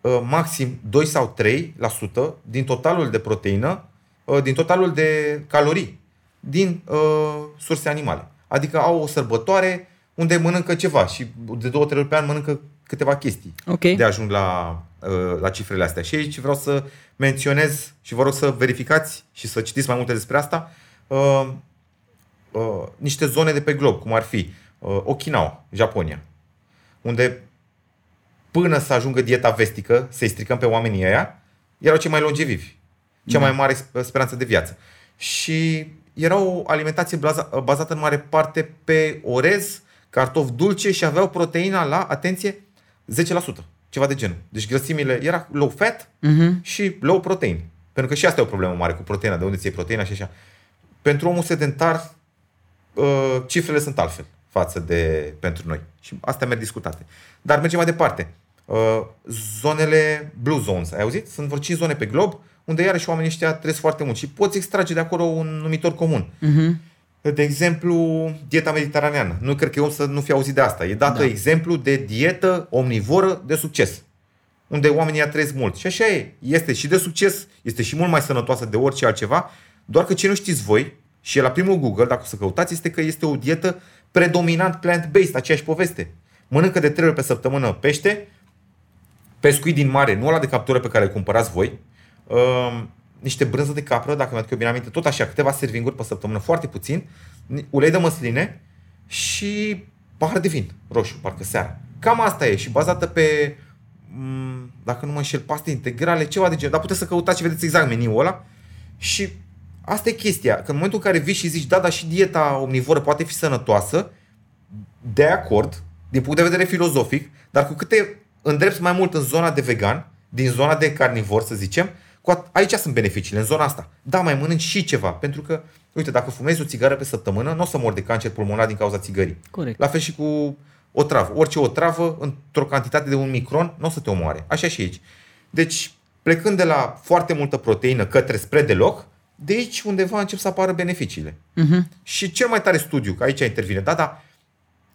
uh, maxim 2 sau 3% din totalul de proteină, uh, din totalul de calorii din uh, surse animale. Adică au o sărbătoare unde mănâncă ceva și de două, trei ori pe an mănâncă câteva chestii Ok. de a ajung la, uh, la cifrele astea. Și aici vreau să menționez și vă rog să verificați și să citiți mai multe despre asta, uh, uh, niște zone de pe glob, cum ar fi uh, Okinawa, Japonia, unde până să ajungă dieta vestică, să-i stricăm pe oamenii ăia, erau cei mai longevivi, cea mai mare sp- speranță de viață. Și era o alimentație blaza, bazată în mare parte pe orez, cartofi dulce și aveau proteina la, atenție, 10%, ceva de genul. Deci grăsimile era low fat Mhm. și low protein. Pentru că și asta e o problemă mare cu proteina, de unde ți iei proteina și așa. Pentru omul sedentar, uh, cifrele sunt altfel față de pentru noi. Și astea merg discutate. Dar mergem mai departe. Uh, Zonele Blue Zones, ai auzit? Sunt vreo 5 zone pe glob unde iarăși oamenii ăștia trăiesc foarte mult și poți extrage de acolo un numitor comun. Mhm. De exemplu, dieta mediteraneană. Nu cred că eu să nu fi auzit de asta. E dată Da. exemplu de dietă omnivoră de succes. Unde oamenii ea trăiesc mult. Și așa e. Este și de succes, este și mult mai sănătoasă de orice altceva, doar că ce nu știți voi, și e la primul Google, dacă o să căutați, este că este o dietă predominant plant-based, aceeași poveste. Mănâncă de trei ori pe săptămână pește, pescuit din mare, nu ăla de captură pe care îl cumpărați voi, uh, niște brânză de capră, dacă mi-aduc eu bine aminte, tot așa, câteva servinguri pe săptămână, foarte puțin, ni- ulei de măsline și pahar de vin roșu, parcă seara. Cam asta e și bazată pe, m, dacă nu mă înșel, paste integrale, ceva de genul. Dar puteți să căutați și vedeți exact meniul ăla. Și asta e chestia, că în momentul în care vii și zici, da, dar și dieta omnivoră poate fi sănătoasă, de acord, din punct de vedere filozofic, dar cu cât te îndrepți mai mult în zona de vegan, din zona de carnivor, să zicem, cu at- aici sunt beneficiile, în zona asta. Da, mai mănânci și ceva, pentru că, uite, dacă fumezi o țigară pe săptămână, nu o să mor de cancer pulmonar din cauza țigării. Corect. La fel și cu o travă. Orice o travă, într-o cantitate de un micron, nu o să te omoare. Așa și aici. Deci, plecând de la foarte multă proteină către spre deloc, de aici undeva încep să apară beneficiile. Mhm. Și cel mai tare studiu, că aici intervine, da, da,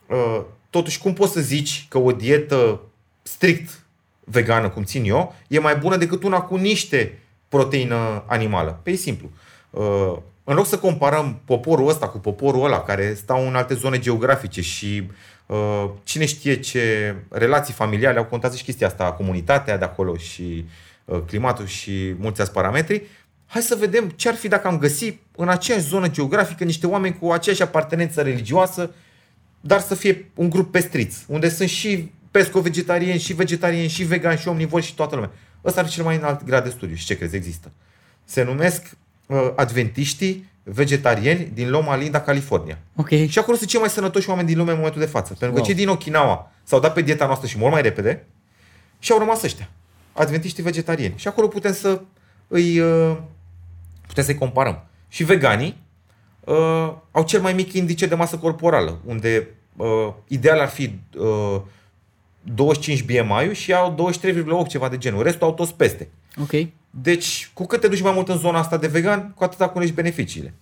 uh, totuși cum poți să zici că o dietă strict vegană, cum țin eu, e mai bună decât una cu niște proteină animală? Pe e simplu. Uh, în loc să comparăm poporul ăsta cu poporul ăla care stau în alte zone geografice și uh, cine știe ce relații familiale au contat și chestia asta, comunitatea de acolo și uh, climatul și mulți alți parametri, hai să vedem ce ar fi dacă am găsit în aceeași zonă geografică niște oameni cu aceeași apartenență religioasă, dar să fie un grup pestriț, unde sunt și pesco-vegetarieni, și vegetarieni, și vegani, și omnivori, și toată lumea. Ăsta ar fi cel mai înalt grad de studiu. Și ce crezi? Există. Se numesc uh, adventiștii vegetarieni din Loma Linda, California. Ok. Și acolo sunt cei mai sănătoși oameni din lume în momentul de față. Pentru că Wow. cei din Okinawa s-au dat pe dieta noastră și mult mai repede și au rămas ăștia. Adventiștii vegetarieni. Și acolo putem să îi uh, putem să-i comparăm. Și veganii uh, au cel mai mic indice de masă corporală, unde uh, ideal ar fi uh, 25 BMI și au 23,8 ceva de genul. Restul au toți peste. Ok. Deci, cu cât te duci mai mult în zona asta de vegan, cu atât cunoști beneficiile.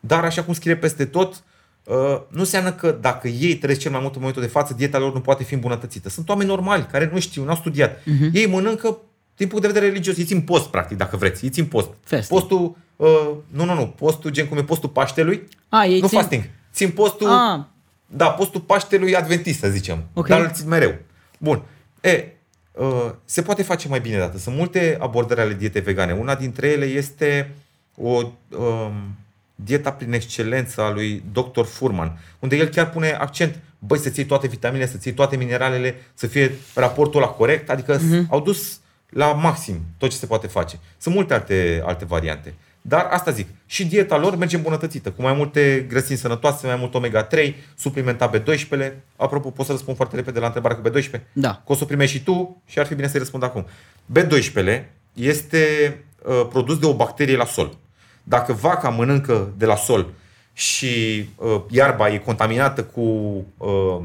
Dar, așa cum scrie peste tot, uh, nu înseamnă că dacă ei trăiesc cel mai mult în momentul de față, dieta lor nu poate fi îmbunătățită. Sunt oameni normali, care nu știu, nu au studiat. Uh-huh. Ei mănâncă din punct de vedere religios. Ei țin post, practic, dacă vreți. Ei țin post. Fasting. Postul, uh, nu, nu, nu, postul gen cum e postul Paștelui. A, ei nu țin... fasting. Țin postul A, Da, postul Paștelui Adventist, să zicem. Ok. Dar îl țin mereu. Bun. E, uh, se poate face mai bine dată. Sunt multe abordări ale dietei vegane. Una dintre ele este o um, dieta prin excelență a lui Dr. Furman, unde el chiar pune accent, băi, să ții toate vitaminele, să ții toate mineralele, să fie raportul la corect, adică uh-huh. au dus la maxim tot ce se poate face. Sunt multe alte, alte variante. Dar asta zic, și dieta lor merge îmbunătățită, cu mai multe grăsimi sănătoase, mai mult omega-3, suplimentat B12. Apropo, pot să răspund foarte repede la întrebarea cu B12? Da. Că o să o primești și tu și ar fi bine să-i răspund acum. B12 este uh, produs de o bacterie la sol. Dacă vaca mănâncă de la sol și uh, iarba e contaminată cu uh,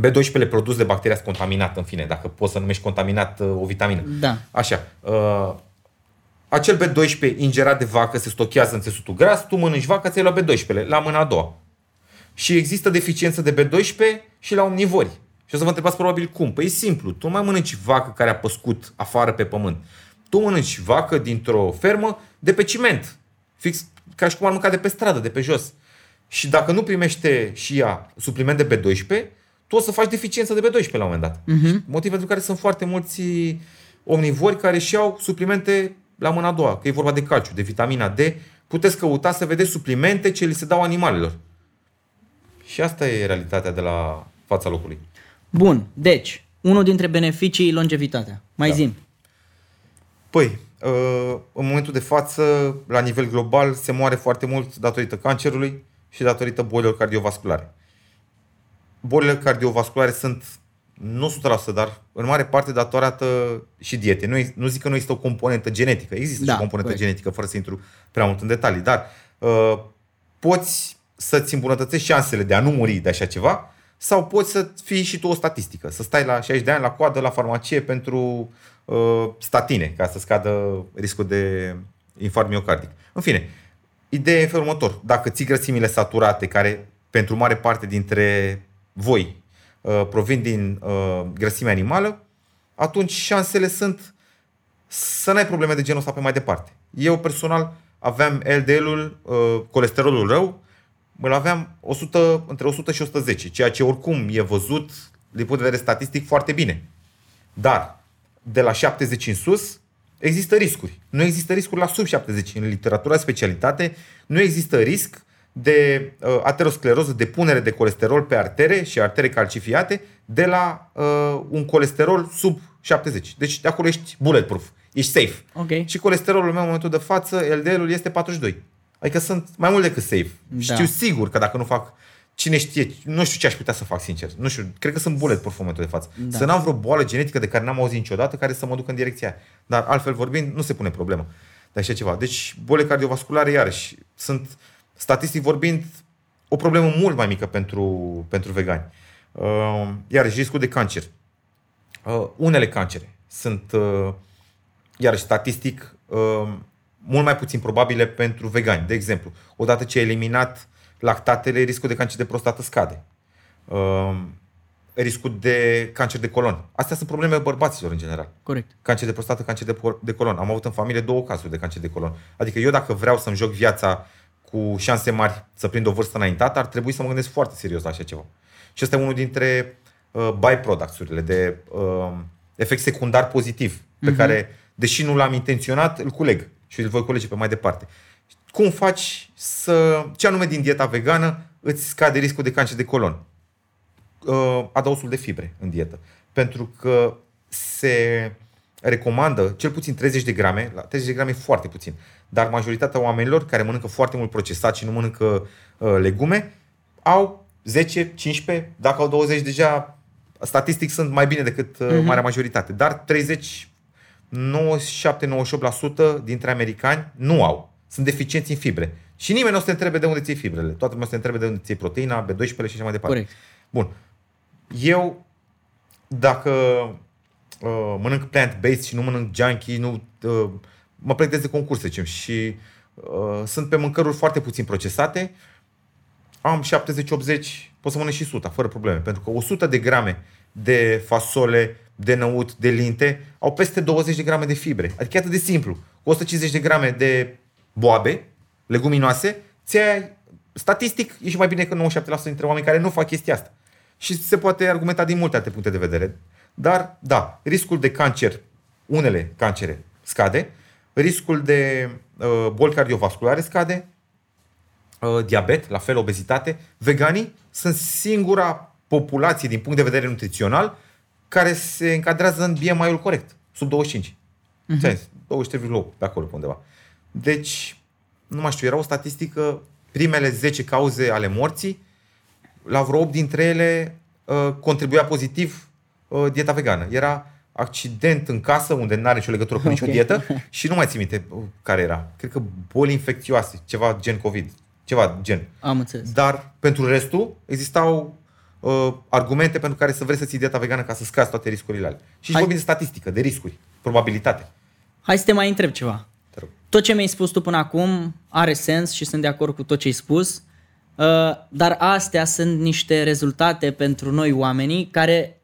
B12 produs de bacteria sunt contaminat, în fine, dacă poți să numești contaminat uh, o vitamină. Da. Așa. Uh, acel B12 ingerat de vacă se stochează în țesutul gras, tu mănânci vaca, ți-ai la B12, la mâna a doua. Și există deficiență de B12 și la omnivori. Și o să vă întrebați probabil cum. Păi e simplu. Tu nu mai mănânci vacă care a păscut afară pe pământ. Tu mănânci vacă dintr-o fermă de pe ciment. Fix ca și cum ar mânca de pe stradă, de pe jos. Și dacă nu primește și ea supliment de B12, tu o să faci deficiență de B12 la un moment dat. Uh-huh. Motiv pentru care sunt foarte mulți omnivori care și au suplimente la mâna a doua, că e vorba de calciu, de vitamina D. Puteți căuta să vedeți suplimente ce li se dau animalelor. Și asta e realitatea de la fața locului. Bun, deci, unul dintre beneficii longevitatea. Mai Da. zim. Păi, uh, în momentul de față, la nivel global, se moare foarte mult datorită cancerului și datorită bolilor cardiovasculare. Bolile cardiovasculare sunt nu 100%, dar în mare parte datorată și diete. Nu, ex- nu zic că nu există o componentă genetică. Există Da, și o componentă corect. genetică, fără să intru prea mult în detalii, dar uh, poți să-ți îmbunătățești șansele de a nu muri de așa ceva sau poți să fii și tu o statistică, să stai la 60 de ani la coadă la farmacie pentru uh, statine, ca să scadă riscul de infarct miocardic. În fine, ideea e în felul următor. Dacă ții grăsimile saturate, care pentru mare parte dintre voi uh, provin din uh, grăsime animală, atunci șansele sunt să n-ai probleme de genul ăsta pe mai departe. Eu personal aveam LDL-ul, uh, colesterolul rău, îl aveam 100, între 100 și 110, ceea ce oricum e văzut din punct de vedere statistic foarte bine. Dar de la 70 în sus există riscuri. Nu există riscuri la sub 70. În literatura de specialitate nu există risc de uh, ateroscleroză, de punere de colesterol pe artere și artere calcifiate de la uh, un colesterol sub 70. Deci de acolo ești bulletproof, ești safe. Ok. Și colesterolul meu în momentul de față, LDL-ul este 42. Adică sunt mai mult decât safe. Da. Da. Știu sigur că dacă nu fac cine știe, nu știu ce aș putea să fac sincer. Nu știu, cred că sunt bulletproof în momentul de față. Da. Da. Să n-am vreo boală genetică de care n-am auzit niciodată care să mă ducă în direcția aia. Dar altfel vorbind, nu se pune problemă de așa ceva. Deci bolile cardiovasculare, iarăși, sunt, statistic vorbind, o problemă mult mai mică pentru, pentru vegani. Uh, iarăși, riscul de cancer. Uh, unele cancere sunt, uh, iarăși, statistic, uh, mult mai puțin probabile pentru vegani. De exemplu, odată ce ai eliminat lactatele, riscul de cancer de prostată scade. Uh, riscul de cancer de colon. Astea sunt probleme bărbaților în general. Corect. Cancer de prostată, cancer de, por- de colon. Am avut în familie două cazuri de cancer de colon. Adică eu dacă vreau să-mi joc viața cu șanse mari să prind o vârstă înaintată, ar trebui să mă gândesc foarte serios la așa ceva. Și ăsta e unul dintre uh, byproducts-urile de uh, efect secundar pozitiv, pe uh-huh. care, deși nu l-am intenționat, îl culeg și îl voi culege pe mai departe. Cum faci să... Ce anume din dieta vegană îți scade riscul de cancer de colon? uh, adausul de fibre în dietă. Pentru că se recomandă cel puțin 30 de grame, la 30 de grame e foarte puțin, dar majoritatea oamenilor care mănâncă foarte mult procesat și nu mănâncă uh, legume, au 10, 15, dacă au 20 deja, statistic sunt mai bine decât uh, uh-huh. marea majoritate, dar 30, 97-98% dintre americani nu au. Sunt deficienți în fibre. Și nimeni nu o să te întrebe de unde ții fibrele. Toată lumea o să te întrebe de unde ții proteina, B12 și așa mai departe. Corect. Bun. Eu, dacă uh, mănânc plant-based și nu mănânc junkie, nu, uh, mă pregătesc de concurs, să zicem, și uh, sunt pe mâncăruri foarte puțin procesate, am 70-80, pot să mănânc și 100, fără probleme. Pentru că 100 de grame de fasole, de năut, de linte, au peste 20 de grame de fibre. Adică e atât de simplu. Cu 150 de grame de boabe, leguminoase, ți statistic, e și mai bine că 97% dintre oameni care nu fac chestia asta. Și se poate argumenta din multe alte puncte de vedere. Dar, da, riscul de cancer, unele cancere, scade, riscul de uh, boli cardiovasculare scade, uh, diabet, la fel, obezitate. Veganii sunt singura populație din punct de vedere nutrițional care se încadrează în BMI-ul corect, sub 25. Uh-huh. 23,8 pe acolo pe undeva. Deci, nu mai știu, era o statistică, primele 10 cauze ale morții, la vreo 8 dintre ele uh, contribuia pozitiv uh, dieta vegană. Era accident în casă unde nu are nicio legătură cu nicio okay. dietă și nu mai țin minte uh, care era. Cred că boli infecțioase, ceva gen COVID, ceva gen. Am înțeles. Dar pentru restul existau uh, argumente pentru care să vrei să ții dieta vegană ca să scazi toate riscurile alea. Și vorbim de statistică, de riscuri, probabilitate. Hai să te mai întreb ceva. Tot ce mi-ai spus tu până acum are sens și sunt de acord cu tot ce ai spus, uh, dar astea sunt niște rezultate pentru noi oamenii care,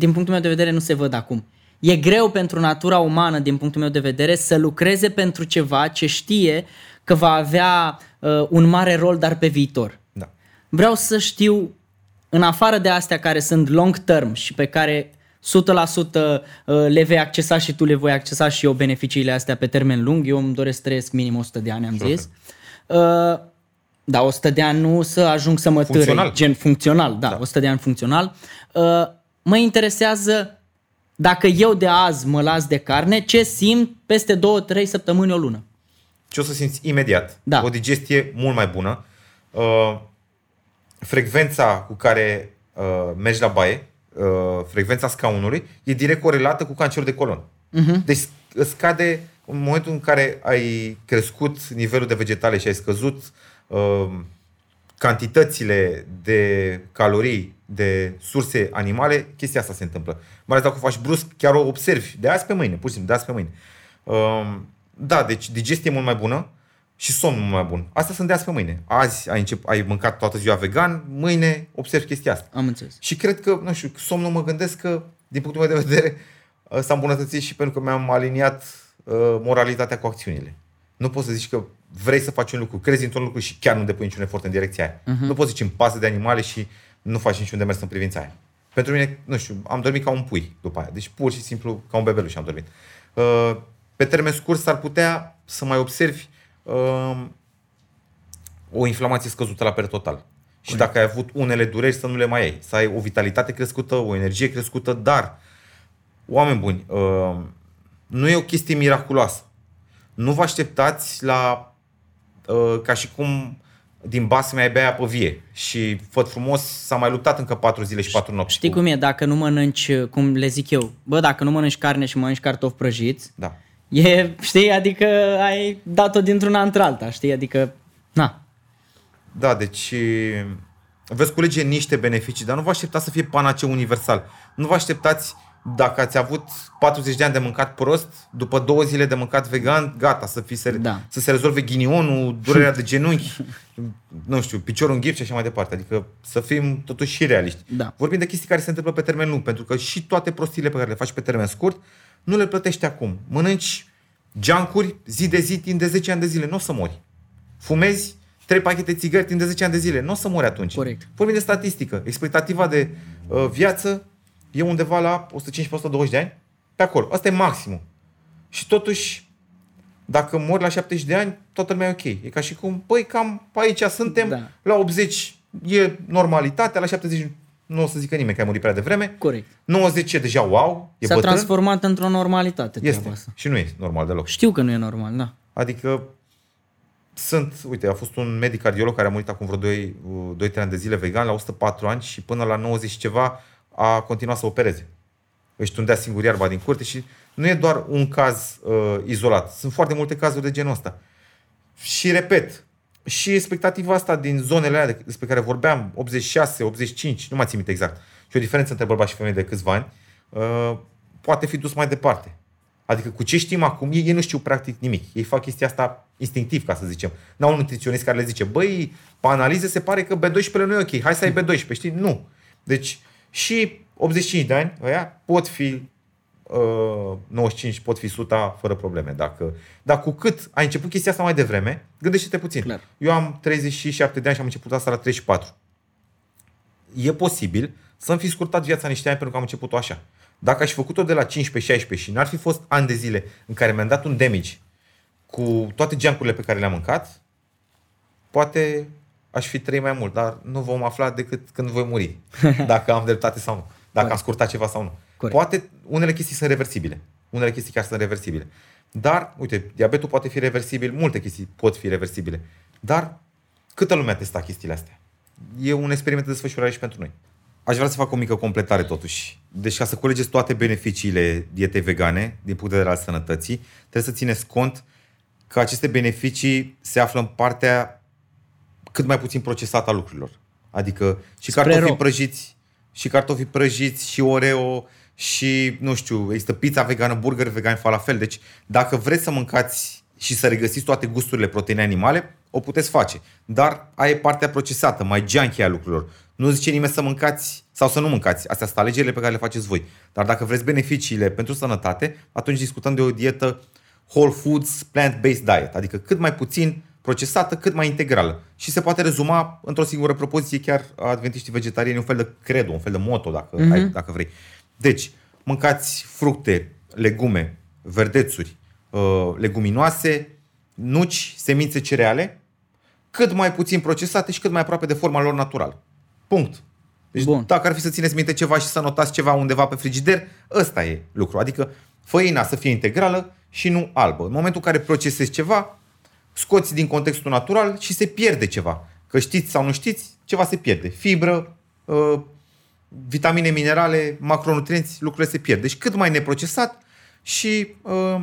din punctul meu de vedere, nu se văd acum. E greu pentru natura umană, din punctul meu de vedere, să lucreze pentru ceva ce știe că va avea uh, un mare rol, dar pe viitor. Da. Vreau să știu, în afară de astea care sunt long term și pe care 100% uh, le vei accesa și tu le voi accesa și eu beneficiile astea pe termen lung. Eu îmi doresc să trăiesc minim 100 de ani, am zis. Uh, da, 100 de ani nu să ajung să mă târâi, gen funcțional, da, da, 100 de ani funcțional. Uh, mă interesează dacă eu de azi mă las de carne, ce simt peste 2-3 săptămâni, o lună. Ce o să simți imediat? Da. O digestie mult mai bună. Uh, frecvența cu care uh, mergi la baie, uh, frecvența scaunului, e direct corelată cu cancerul de colon. Uh-huh. Deci scade în momentul în care ai crescut nivelul de vegetale și ai scăzut uh, cantitățile de calorii de surse animale, chestia asta se întâmplă. Mai ales dacă o faci brusc, chiar o observi de azi pe mâine, pur și simplu, de azi pe mâine. Uh, da, deci digestie mult mai bună și somn mult mai bun. Asta sunt de azi pe mâine. Azi ai, încep, ai mâncat toată ziua vegan, mâine observi chestia asta. Am înțeles. Și cred că, nu știu, somnul mă gândesc că, din punctul meu de vedere, uh, s-a îmbunătățit și pentru că mi-am aliniat uh, moralitatea cu acțiunile. Nu poți să zici că vrei să faci un lucru, crezi într-un lucru și chiar nu depui niciun efort în direcția aia. Uh-huh. Nu poți zici îmi pasă de animale și nu faci niciun demers în privința aia. Pentru mine, nu știu, am dormit ca un pui după aia. Deci pur și simplu ca un bebeluș am dormit. Uh, pe termen scurt s-ar putea să mai observi uh, o inflamație scăzută la per total. Și dacă ai avut unele dureri, să nu le mai ai. Să ai o vitalitate crescută, o energie crescută, dar, oameni buni, uh, nu e o chestie miraculoasă. Nu vă așteptați la, uh, ca și cum din basă mai bea apă vie și făt frumos s-a mai luptat încă patru zile și patru nopți. Știi cum e, dacă nu mănânci, cum le zic eu, bă, dacă nu mănânci carne și mănânci cartofi prăjiți, da. e, știi, adică ai dat-o dintr-una într-alta, știi, adică, na. Da, deci veți culege niște beneficii, dar nu vă așteptați să fie panaceu universal. Nu vă așteptați dacă ați avut 40 de ani de mâncat prost, după două zile de mâncat vegan, gata, să, fi se, Da. să se rezolve ghinionul, durerea de genunchi, nu știu, piciorul în ghipt și așa mai departe. Adică să fim totuși și realiști. Da. Vorbim de chestii care se întâmplă pe termen lung, pentru că și toate prostiile pe care le faci pe termen scurt, nu le plătești acum. Mănânci junkuri zi de zi, timp de 10 ani de zile, nu o să mori. Fumezi trei pachete țigări timp de 10 ani de zile, nu o să mori atunci. Corect. Vorbim de statistică. Expectativa de uh, viață e undeva la 115-120 de ani. Pe acolo. Asta e maximul. Și totuși, dacă mori la 70 de ani, toată lumea e ok. E ca și cum, păi cam pe aici suntem, Da. la 80 e normalitatea, la 70 nu o să zică nimeni că ai murit prea devreme. Corect. 90 e deja wow, e S-a bătrân. transformat într-o normalitate treaba Este. asta. Și nu e normal deloc. Știu că nu e normal, da. Adică sunt, uite, a fost un medic cardiolog care a murit acum vreo 2-3 ani de zile vegan la 104 ani și până la 90 și ceva a continuat să opereze. Își tundea singur iarba din curte și nu e doar un caz uh, izolat. Sunt foarte multe cazuri de genul ăsta. Și repet, și expectativa asta din zonele alea de- despre care vorbeam, 86, 85, nu mai țin minte exact, și o diferență între bărbați și femei de câțiva ani, uh, poate fi dus mai departe. Adică cu ce știm acum, ei, ei nu știu practic nimic. Ei fac chestia asta instinctiv, ca să zicem. N-au un nutriționist care le zice, băi, pe analize se pare că B12 nu e ok, hai să ai B12, știi? Nu. Deci și 85 de ani, ăia, pot fi uh, 95 pot fi 100 fără probleme. Dacă, dar cu cât ai început chestia asta mai devreme, gândește-te puțin. Clar. Eu am 37 de ani și am început asta la 34. E posibil să-mi fi scurtat viața niște ani pentru că am început-o așa. Dacă aș fi făcut-o de la 15-16 și n-ar fi fost ani de zile în care mi-am dat un damage cu toate geancurile pe care le-am mâncat, poate aș fi trăit mai mult, dar nu vom afla decât când voi muri. Dacă am dreptate sau nu. Dacă am scurtat ceva sau nu. Corect. Poate unele chestii sunt reversibile. Unele chestii chiar sunt reversibile. Dar, uite, diabetul poate fi reversibil, multe chestii pot fi reversibile. Dar câtă lume a testat chestiile astea? E un experiment de desfășurare și pentru noi. Aș vrea să fac o mică completare totuși. Deci ca să colegeți toate beneficiile dietei vegane din punct de vedere al sănătății, trebuie să țineți cont că aceste beneficii se află în partea cât mai puțin procesată a lucrurilor. Adică și Spre cartofii rău. prăjiți, și cartofi prăjiți, și Oreo, și, nu știu, există pizza vegană, burger vegan, falafel. Deci, dacă vreți să mâncați și să regăsiți toate gusturile proteine animale, o puteți face. Dar aia e partea procesată, mai junky a lucrurilor. Nu zice nimeni să mâncați sau să nu mâncați. Astea sunt alegerile pe care le faceți voi. Dar dacă vreți beneficiile pentru sănătate, atunci discutăm de o dietă whole foods, plant-based diet, adică cât mai puțin procesată, cât mai integrală. Și se poate rezuma într-o singură propoziție chiar a adventiștii vegetariani, un fel de credo, un fel de moto, dacă, mm-hmm. ai, dacă vrei. Deci, mâncați fructe, legume, verdețuri, uh, leguminoase, nuci, semințe, cereale, cât mai puțin procesate și cât mai aproape de forma lor naturală. Punct. Deci Bun. dacă ar fi să țineți minte ceva și să notați ceva undeva pe frigider, ăsta e lucru. Adică făina să fie integrală și nu albă. În momentul în care procesezi ceva, scoți din contextul natural și se pierde ceva. Că știți sau nu știți, ceva se pierde. Fibră, uh, vitamine, minerale, macronutrienți, lucrurile se pierd. Deci cât mai neprocesat și uh,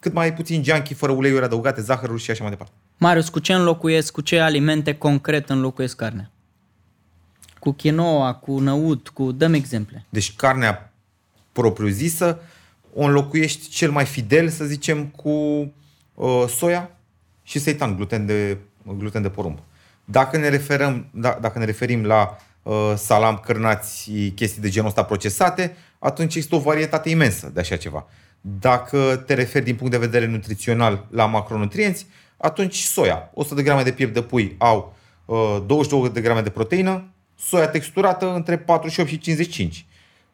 cât mai puțin junky, fără uleiuri adăugate, zahăruri și așa mai departe. Marius, cu ce înlocuiesc, cu ce alimente concret înlocuiesc carnea? Cu quinoa, cu năut, cu... Dăm exemple. Deci carnea propriu-zisă o înlocuiești cel mai fidel, să zicem, cu uh, soia și seitan, gluten de, gluten de porumb. Dacă ne, referăm, da, dacă ne referim la uh, salam, cârnați, chestii de genul ăsta procesate, atunci există o varietate imensă de așa ceva. Dacă te referi din punct de vedere nutrițional la macronutrienți, atunci soia. 100 de grame de piept de pui au uh, 22 de grame de proteină, soia texturată între 48 și 55.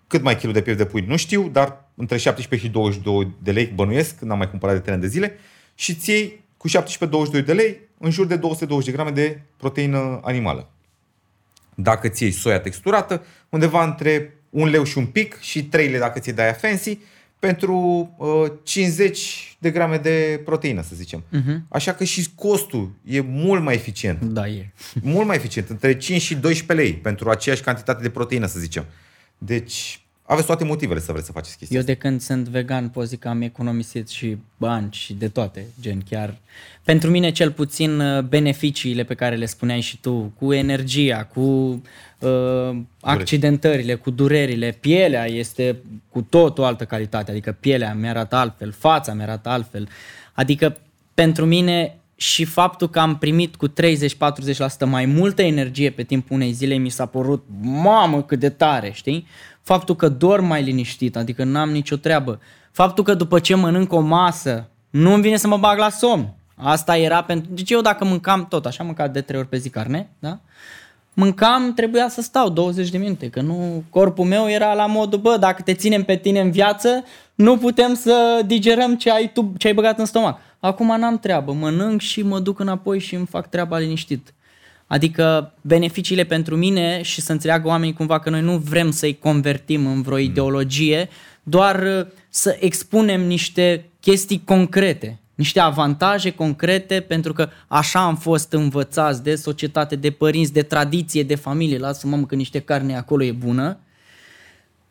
Cât mai kilo de piept de pui nu știu, dar între 17 și 22 de lei bănuiesc, n-am mai cumpărat de teren de zile, și ți iei cu 17-22 de lei în jur de 220 de grame de proteină animală. Dacă ți iei soia texturată, undeva între un leu și un pic și 3 lei dacă ți-e de aia fancy, pentru uh, 50 de grame de proteină, să zicem. Uh-huh. Așa că și costul e mult mai eficient. Da, e. Mult mai eficient, între 5 și 12 lei pentru aceeași cantitate de proteină, să zicem. Deci, aveți toate motivele să vreți să faceți chestia Eu de când sunt vegan pot zic că am economisit și bani și de toate, gen chiar. Pentru mine cel puțin uh, beneficiile pe care le spuneai și tu, cu energia, cu uh, accidentările, cu durerile, pielea este cu tot o altă calitate, adică pielea mi arată altfel, fața mi arată altfel. Adică pentru mine și faptul că am primit cu 30-40% mai multă energie pe timpul unei zile mi s-a părut, mamă cât de tare, știi? Faptul că dorm mai liniștit, adică n-am nicio treabă. Faptul că după ce mănânc o masă, nu îmi vine să mă bag la somn. Asta era pentru... Deci eu dacă mâncam tot, așa mâncam de trei ori pe zi carne, da? Mâncam, trebuia să stau 20 de minute, că nu... Corpul meu era la modul, bă, dacă te ținem pe tine în viață, nu putem să digerăm ce ai, tu, ce ai băgat în stomac. Acum n-am treabă, mănânc și mă duc înapoi și îmi fac treaba liniștit. Adică beneficiile pentru mine și să înțeleagă oamenii cumva că noi nu vrem să-i convertim în vreo ideologie, doar uh, să expunem niște chestii concrete, niște avantaje concrete, pentru că așa am fost învățați de societate, de părinți, de tradiție, de familie. Lasă-mă că niște carne acolo e bună.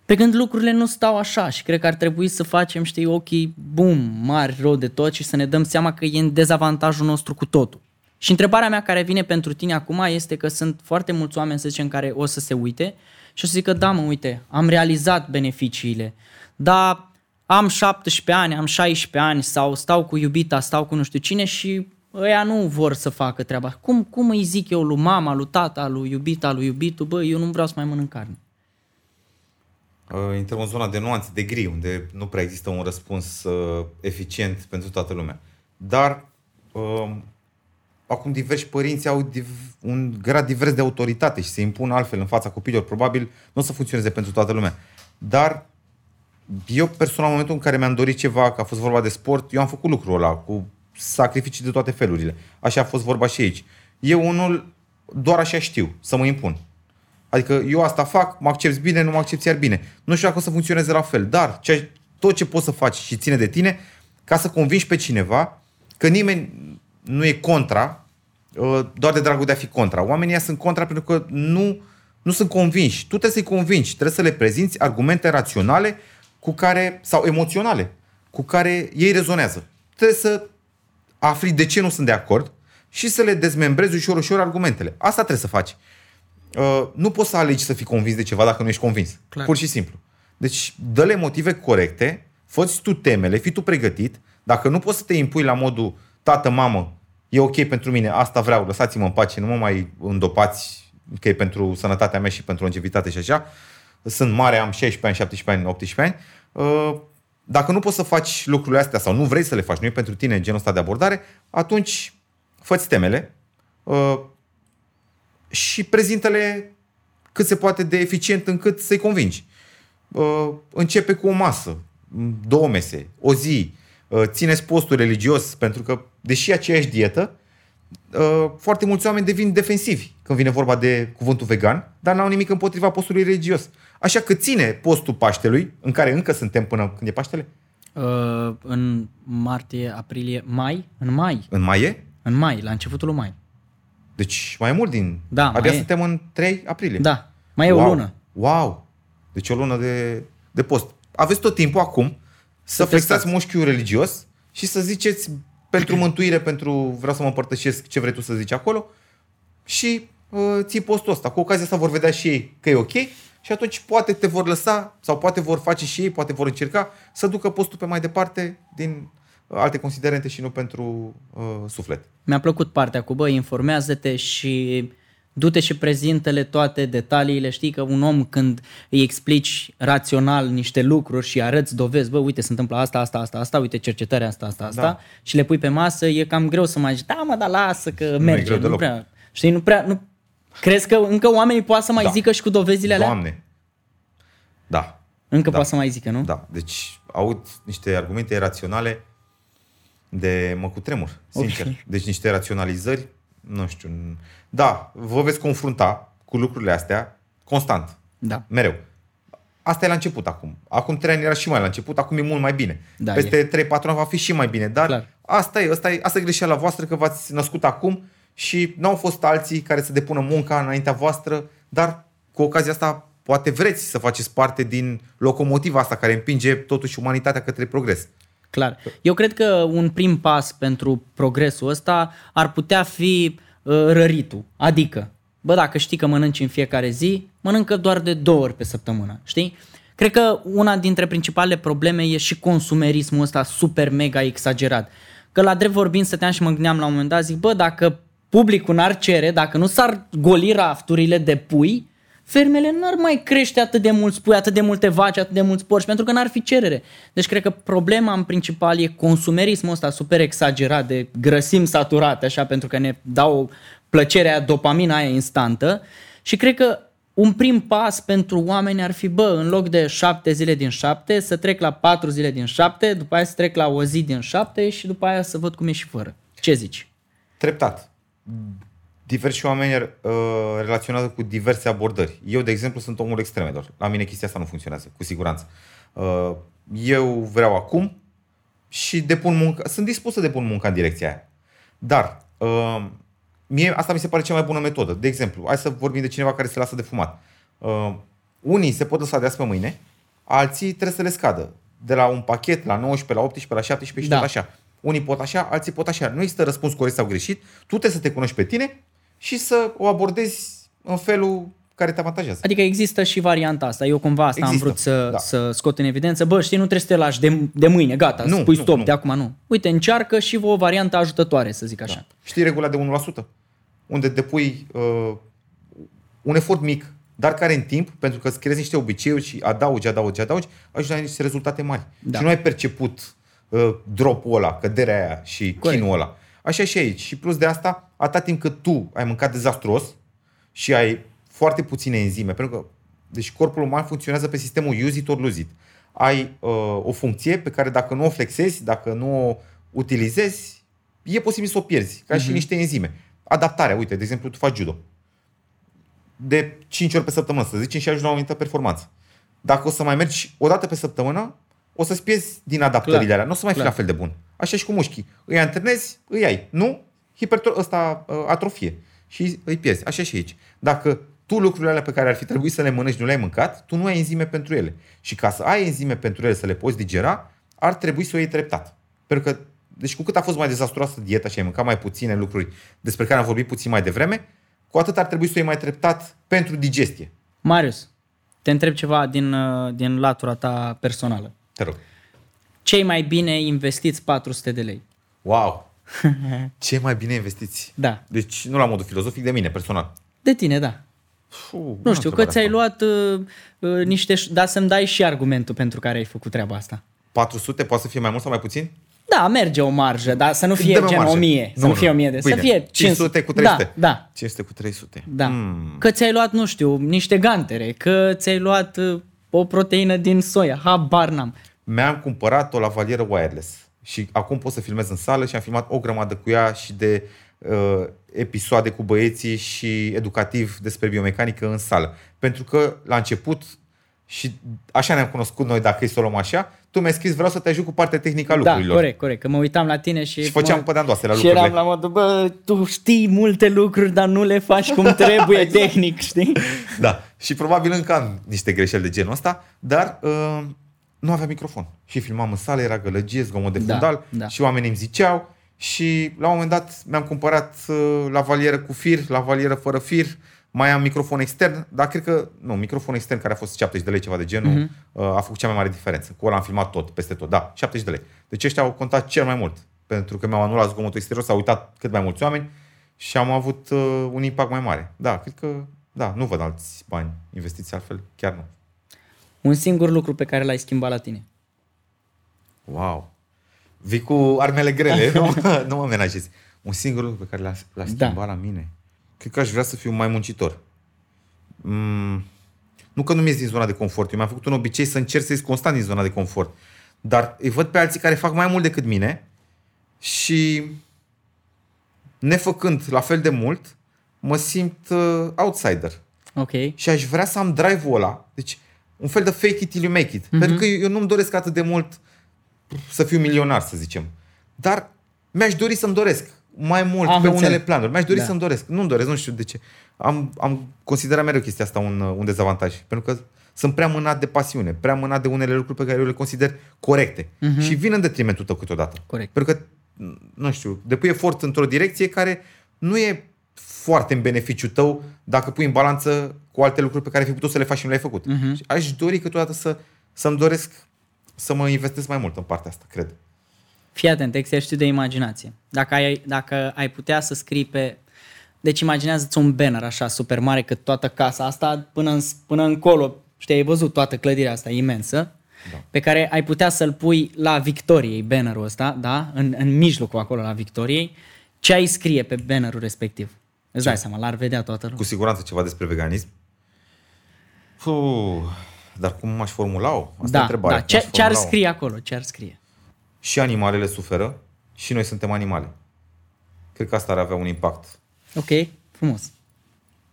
Pe când lucrurile nu stau așa și cred că ar trebui să facem, știi, ochii, bum, mari, rău de tot și să ne dăm seama că e în dezavantajul nostru cu totul. Și întrebarea mea care vine pentru tine acum este că sunt foarte mulți oameni, să zicem, care o să se uite și o să zică, da mă, uite, am realizat beneficiile, dar am 17 ani, am 16 ani sau stau cu iubita, stau cu nu știu cine și ăia nu vor să facă treaba. Cum, cum îi zic eu lui mama, lui tata, lui iubita, lui iubitul, bă, eu nu vreau să mai mănânc carne. uh, intrăm în zona de nuanțe, de gri, unde nu prea există un răspuns uh, eficient pentru toată lumea. Dar uh, acum diversi părinți au div- un grad divers de autoritate și se impun altfel în fața copiilor. Probabil nu o să funcționeze pentru toată lumea. Dar eu personal, în momentul în care mi-am dorit ceva, că a fost vorba de sport, eu am făcut lucrul ăla cu sacrificii de toate felurile. Așa a fost vorba și aici. Eu unul doar așa știu, să mă impun. Adică eu asta fac, mă accepti bine, nu mă accepti iar bine. Nu știu dacă o să funcționeze la fel, dar ce, tot ce poți să faci și ține de tine, ca să convingi pe cineva că nimeni nu e contra, uh, doar de dragul de a fi contra. Oamenii ăia sunt contra pentru că nu, nu sunt convinși. Tu trebuie să-i convingi, trebuie să le prezinți argumente raționale cu care, sau emoționale, cu care ei rezonează. Trebuie să afli de ce nu sunt de acord și să le dezmembrezi ușor, ușor argumentele. Asta trebuie să faci. Uh, nu poți să alegi să fii convins de ceva dacă nu ești convins. Clar. Pur și simplu. Deci dă-le motive corecte, fă tu temele, fii tu pregătit. Dacă nu poți să te impui la modul tată, mamă, e ok pentru mine, asta vreau, lăsați-mă în pace, nu mă mai îndopați că e pentru sănătatea mea și pentru longevitate și așa. Sunt mare, am 16 ani, 17 ani, 18 ani. Uh, Dacă nu poți să faci lucrurile astea sau nu vrei să le faci, nu e pentru tine genul ăsta de abordare, atunci fă temele uh, și prezintă-le cât se poate de eficient încât să-i convingi. Uh, Începe cu o masă, două mese, o zi, uh, țineți postul religios, pentru că, deși e aceeași dietă, uh, foarte mulți oameni devin defensivi când vine vorba de cuvântul vegan, dar n-au nimic împotriva postului religios. Așa că ține postul Paștelui, în care încă suntem până când e Paștele, Uh, în martie, aprilie, mai? În mai. în mai e, În mai, la începutul lui mai. deci mai mult din... Da, Abia mai e. suntem în 3 aprilie. Da, mai e wow. o lună. Wow! Deci o lună de, de post. Aveți tot timpul acum să, Să flexați testați. mușchiul religios și să ziceți pentru mântuire, pentru vreau să mă împărtășesc ce vrei tu să zici acolo și uh, ții postul ăsta. Cu ocazia asta vor vedea și ei că e ok și atunci poate te vor lăsa sau poate vor face și ei, poate vor încerca să ducă postul pe mai departe din uh, alte considerente și nu pentru uh, suflet. Mi-a plăcut partea cu, bă, informează-te și du-te și prezintă-le toate detaliile. Știi că un om când îi explici rațional niște lucruri și arăți dovezi, bă, uite, se întâmplă asta, asta, asta, asta, uite, cercetarea asta, asta, asta, Da. și le pui pe masă, e cam greu să mai zici, da, mă, dar lasă că merge. greu Nu deloc. prea, știi, nu prea, nu, crezi că încă oamenii poate să mai Da. zică și cu dovezile alea? Doamne! Da, Încă Da. poate să mai zică, nu? Da, deci aud niște argumente raționale de mă cutremur, sincer. Ok. Deci niște raționalizări, nu știu. n- Da, vă veți confrunta cu lucrurile astea constant, Da. mereu. Asta e la început acum. Acum trei ani era și mai la început, acum e mult mai bine. Da, Peste 3-4 ani va fi și mai bine, dar Clar. asta e, asta e, asta e greșeala voastră că v-ați născut acum și n-au fost alții care să depună munca înaintea voastră, dar cu ocazia asta poate vreți să faceți parte din locomotiva asta care împinge totuși umanitatea către progres. Clar. Eu cred că un prim pas pentru progresul ăsta ar putea fi uh, răritul. Adică, bă, dacă știi că mănânci în fiecare zi, mănâncă doar de două ori pe săptămână, știi? Cred că una dintre principalele probleme e și consumerismul ăsta super mega exagerat. Că la drept vorbind stăteam și mă gândeam la un moment dat, zic, bă, dacă publicul n-ar cere, dacă nu s-ar goli rafturile de pui, fermele n-ar mai crește atât de mulți pui, atât de multe vaci, atât de mulți porci, pentru că n-ar fi cerere. Deci cred că problema în principal e consumerismul ăsta super exagerat de grăsimi saturate, așa, pentru că ne dau plăcerea, dopamina aia instantă și cred că un prim pas pentru oameni ar fi, bă, în loc de șapte zile din șapte, să trec la patru zile din șapte, după aia să trec la o zi din șapte și după aia să văd cum e și fără. Ce zici? Treptat. Diversi oameni uh, relaționează cu diverse abordări. Eu, de exemplu, sunt omul extremelor. La mine chestia asta nu funcționează, cu siguranță. Uh, eu vreau acum și depun muncă, sunt dispus să depun munca în direcția aia. Dar, uh, mie asta mi se pare cea mai bună metodă. De exemplu, hai să vorbim de cineva care se lasă de fumat. Uh, unii se pot lăsa de azi pe mâine, alții trebuie să le scadă. De la un pachet la 19, la 18, la 17 și Da. tot așa. Unii pot așa, alții pot așa. Nu există răspuns corect sau greșit. Tu trebuie să te cunoști pe tine și să o abordezi în felul care te avantajează. Adică există și varianta asta. Eu cumva asta Există, am vrut să, da. să scot în evidență. Bă, știi, nu trebuie să te lași de, de mâine, gata, Nu, spui nu, stop, nu. de acum nu. Uite, încearcă și o variantă ajutătoare, să zic așa. Da. Știi regula de 1%? Unde depui uh, un efort mic dar care în timp, pentru că îți creezi niște obiceiuri și adaugi, adaugi, adaugi, ajungi la niște rezultate mari. Da. Și nu ai perceput uh, dropul ăla, căderea aia și Corect. chinul ăla. Așa și aici. Și plus de asta, atâta timp cât tu ai mâncat dezastruos și ai foarte puține enzime, pentru că deci corpul uman funcționează pe sistemul use it or lose it. Ai uh, o funcție pe care dacă nu o flexezi, dacă nu o utilizezi, e posibil să o pierzi, ca și niște enzime. Adaptarea, uite, de exemplu, tu faci judo. De 5 ori pe săptămână, să zicem, și ajungi la o anumită performanță. Dacă o să mai mergi o dată pe săptămână, o să-ți pierzi din adaptările Clar. alea. Nu o să mai fii Clar. la fel de bun. Așa și cu mușchii. Îi antrenezi, îi ai. Nu? Hipertro- ăsta, uh, atrofie. Și îi pierzi. Așa și aici. Dacă tu lucrurile alea pe care ar fi trebuit să le mănânci nu le-ai mâncat, tu nu ai enzime pentru ele. Și ca să ai enzime pentru ele să le poți digera, ar trebui să o iei treptat. Pentru că, deci cu cât a fost mai dezastruoasă dieta și ai mâncat mai puține lucruri despre care am vorbit puțin mai devreme, cu atât ar trebui să o iei mai treptat pentru digestie. Marius, te întreb ceva din, uh, din latura ta personală. Te rog. Cei mai bine investiți 400 de lei. Wow! Ce mai bine investiți? Da. Deci nu la modul filozofic, de mine, personal. De tine, da. Fuh, Nu știu, că ți-ai luat uh, uh, niște... ș- Dar să-mi dai și argumentul pentru care ai făcut treaba asta. 400, poate să fie mai mult sau mai puțin? Da, merge o marjă, dar să nu fie Dă-mi o gen marjă. 1000, să nu, fie 1000 de, Bine, să fie 500 cu 300. Da, da. 500 cu 300. Da. Mm. Că ți-ai luat, nu știu, niște gantere, că ți-ai luat uh, o proteină din soia, habar n-am. Mi-am cumpărat o lavalieră wireless și acum pot să filmez în sală și am filmat o grămadă cu ea și de uh, episoade cu băieții și educativ despre biomecanică în sală. Pentru că la început și așa ne-am cunoscut noi dacă e să o luăm așa, tu mi-ai scris vreau să te ajut cu partea tehnică a Da, lucrurilor. corect, corect, că mă uitam la tine și... Și făceam mă... pe de-andoase la Și lucrurile. eram la modul, bă, tu știi multe lucruri, dar nu le faci cum trebuie Exact. tehnic, știi? Da. Și probabil încă am niște greșeli de genul ăsta, dar uh, nu avea microfon. Și filmam în sală, era gălăgie, zgomot de Da, fundal da. și oamenii îmi ziceau și la un moment dat mi-am cumpărat uh, lavalieră cu fir, lavalieră fără fir, mai am microfon extern, dar cred că, nu, microfon extern care a fost 70 de lei, ceva de genul, Mhm. uh-huh. uh, a făcut cea mai mare diferență. Cu ăla am filmat tot, peste tot, da, 70 de lei. Deci ăștia au contat cel mai mult, pentru că mi-au anulat zgomotul exterior, s-au uitat cât mai mulți oameni și am avut uh, un impact mai mare. Da, cred că, da, nu văd alți bani investiți altfel, chiar nu. Un singur lucru pe care l-ai schimbat la tine. Wow! Vii cu armele grele, nu, mă- nu mă menajezi. Un singur lucru pe care l-a, l-a schimbat Da. la mine. Cred că aș vrea să fiu mai muncitor. Mm, nu că nu mi-e din zona de confort. Eu mi-am făcut un obicei să încerc să ies constant din zona de confort. Dar îi văd pe alții care fac mai mult decât mine și nefăcând la fel de mult, mă simt uh, outsider. Ok. Și aș vrea să am drive-ul ăla. Deci, un fel de fake it till you make it. Mm-hmm. Pentru că eu, eu nu-mi doresc atât de mult să fiu milionar, să zicem. Dar mi-aș dori să-mi doresc mai mult Am pe înțeles. unele planuri. Mi-aș dori Da. să-mi doresc. Nu-mi doresc, nu știu de ce. Am, am considerat mereu chestia asta un, un dezavantaj. Pentru că sunt prea mânat de pasiune, prea mânat de unele lucruri pe care eu le consider corecte. Mm-hmm. Și vin în detrimentul tău câteodată. Corect. Pentru că, nu știu, depui efort într-o direcție care nu e foarte în beneficiu tău dacă pui în balanță cu alte lucruri pe care ai fi putut să le faci și nu le-ai făcut. Mhm. Și aș dori câteodată să, să-mi doresc să mă investesc mai mult în partea asta, cred. Fii atent, exercițiu de imaginație. Dacă ai, dacă ai putea să scrii pe... Deci imaginează-ți un banner așa super mare cât toată casa asta până, în, până încolo. Știi, ai văzut toată clădirea asta imensă Da. pe care ai putea să-l pui la Victoriei, bannerul ăsta, da? În, în mijlocul acolo la Victoriei. Ce ai scrie pe bannerul respectiv? Îți dai seama, l-ar vedea toată lumea. Cu siguranță ceva despre veganism. Puh, dar cum m-aș formula-o? Asta e Da, întrebarea. da. Cum Ce, aș ce ar formula-o? scrie acolo? Ce ar scrie? Și animalele suferă și noi suntem animale. Cred că asta ar avea un impact. Ok, frumos.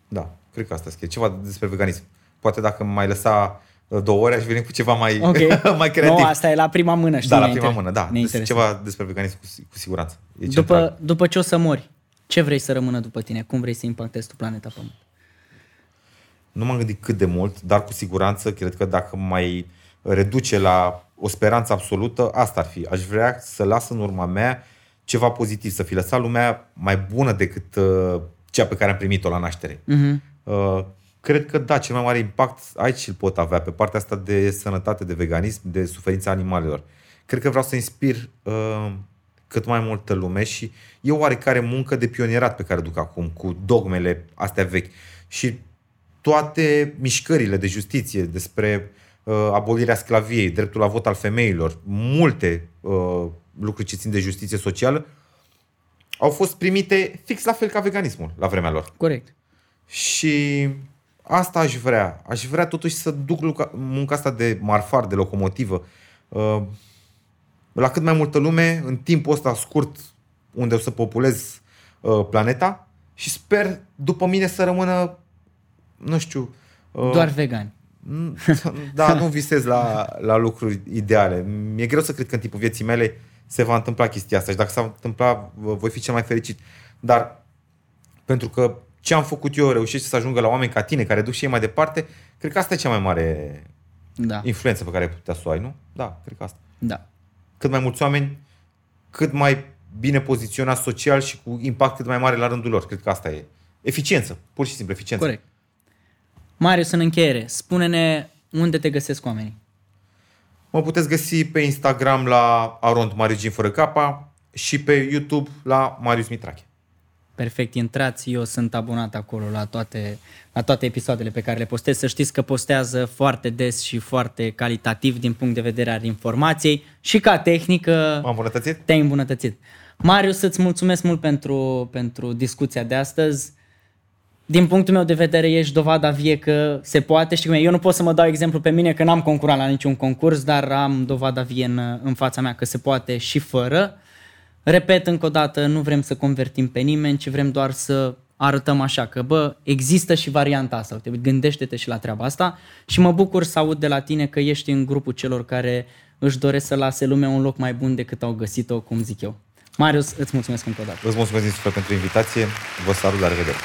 Da, cred că asta scrie. Ceva despre veganism. Poate dacă mai lăsa uh, două ore, aș veni cu ceva mai, Ok. mai creativ. Nu, asta e la prima mână, știi? da, la ne prima inter- mână, da. ne Des, interesează. ceva despre veganism cu, si- cu siguranță. E central. După, după ce o să mori, ce vrei să rămână după tine? Cum vrei să impactezi tu planeta Pământ? Nu m-am gândit cât de mult, dar cu siguranță cred că dacă mai reduce la o speranță absolută, asta ar fi. Aș vrea să las în urma mea ceva pozitiv, să fi lăsat lumea mai bună decât uh, cea pe care am primit-o la naștere. Mm-hmm. Uh, cred că da, cel mai mare impact aici îl pot avea, pe partea asta de sănătate, de veganism, de suferința animalelor. Cred că vreau să inspir uh, cât mai multă lume și e o oarecare muncă de pionierat pe care o duc acum, cu dogmele astea vechi. Și toate mișcările de justiție despre uh, abolirea sclaviei, dreptul la vot al femeilor, multe uh, lucruri ce țin de justiție socială, au fost primite fix la fel ca veganismul la vremea lor. Corect. Și asta aș vrea. Aș vrea totuși să duc luca- munca asta de marfar, de locomotivă, uh, la cât mai multă lume, în timpul ăsta scurt, unde o să populez uh, planeta și sper după mine să rămână, nu știu... uh, Doar vegani. da, nu visez la, la lucruri ideale. Mi-e greu să cred că în timpul vieții mele se va întâmpla chestia asta și dacă s-a întâmplat, voi fi cel mai fericit. Dar pentru că ce am făcut eu reușește să ajungă la oameni ca tine, care duc și ei mai departe, cred că asta e cea mai mare Da. influență pe care ai putea să o ai, nu? Da, cred că asta. Da. Cât mai mulți oameni, cât mai bine poziționați social și cu impact cât mai mare la rândul lor. Cred că asta e. Eficiență, pur și simplu, eficiență. Corect. Marius, în încheiere, spune-ne unde te găsesc oamenii. Mă puteți găsi pe Instagram la arond Marius fără capa și pe YouTube la Marius Mitrache. Perfect, intrați, eu sunt abonat acolo la toate, la toate episoadele pe care le postez. Să știți că postează foarte des și foarte calitativ din punct de vedere al informației și ca tehnică M-am îmbunătățit? te-ai îmbunătățit. Marius, îți mulțumesc mult pentru, pentru discuția de astăzi. Din punctul meu de vedere, ești dovada vie că se poate. Știi cum e? Eu nu pot să mă dau exemplu pe mine că n-am concurat la niciun concurs, dar am dovada vie în, în fața mea că se poate și fără. Repet încă o dată, nu vrem să convertim pe nimeni, ci vrem doar să arătăm așa că, bă, există și varianta asta. Uite, gândește-te și la treaba asta și mă bucur să aud de la tine că ești în grupul celor care își doresc să lase lumea un loc mai bun decât au găsit-o, cum zic eu. Marius, îți mulțumesc încă o dată. Vă mulțumesc din suflet pentru invitație. Vă salut, la revedere!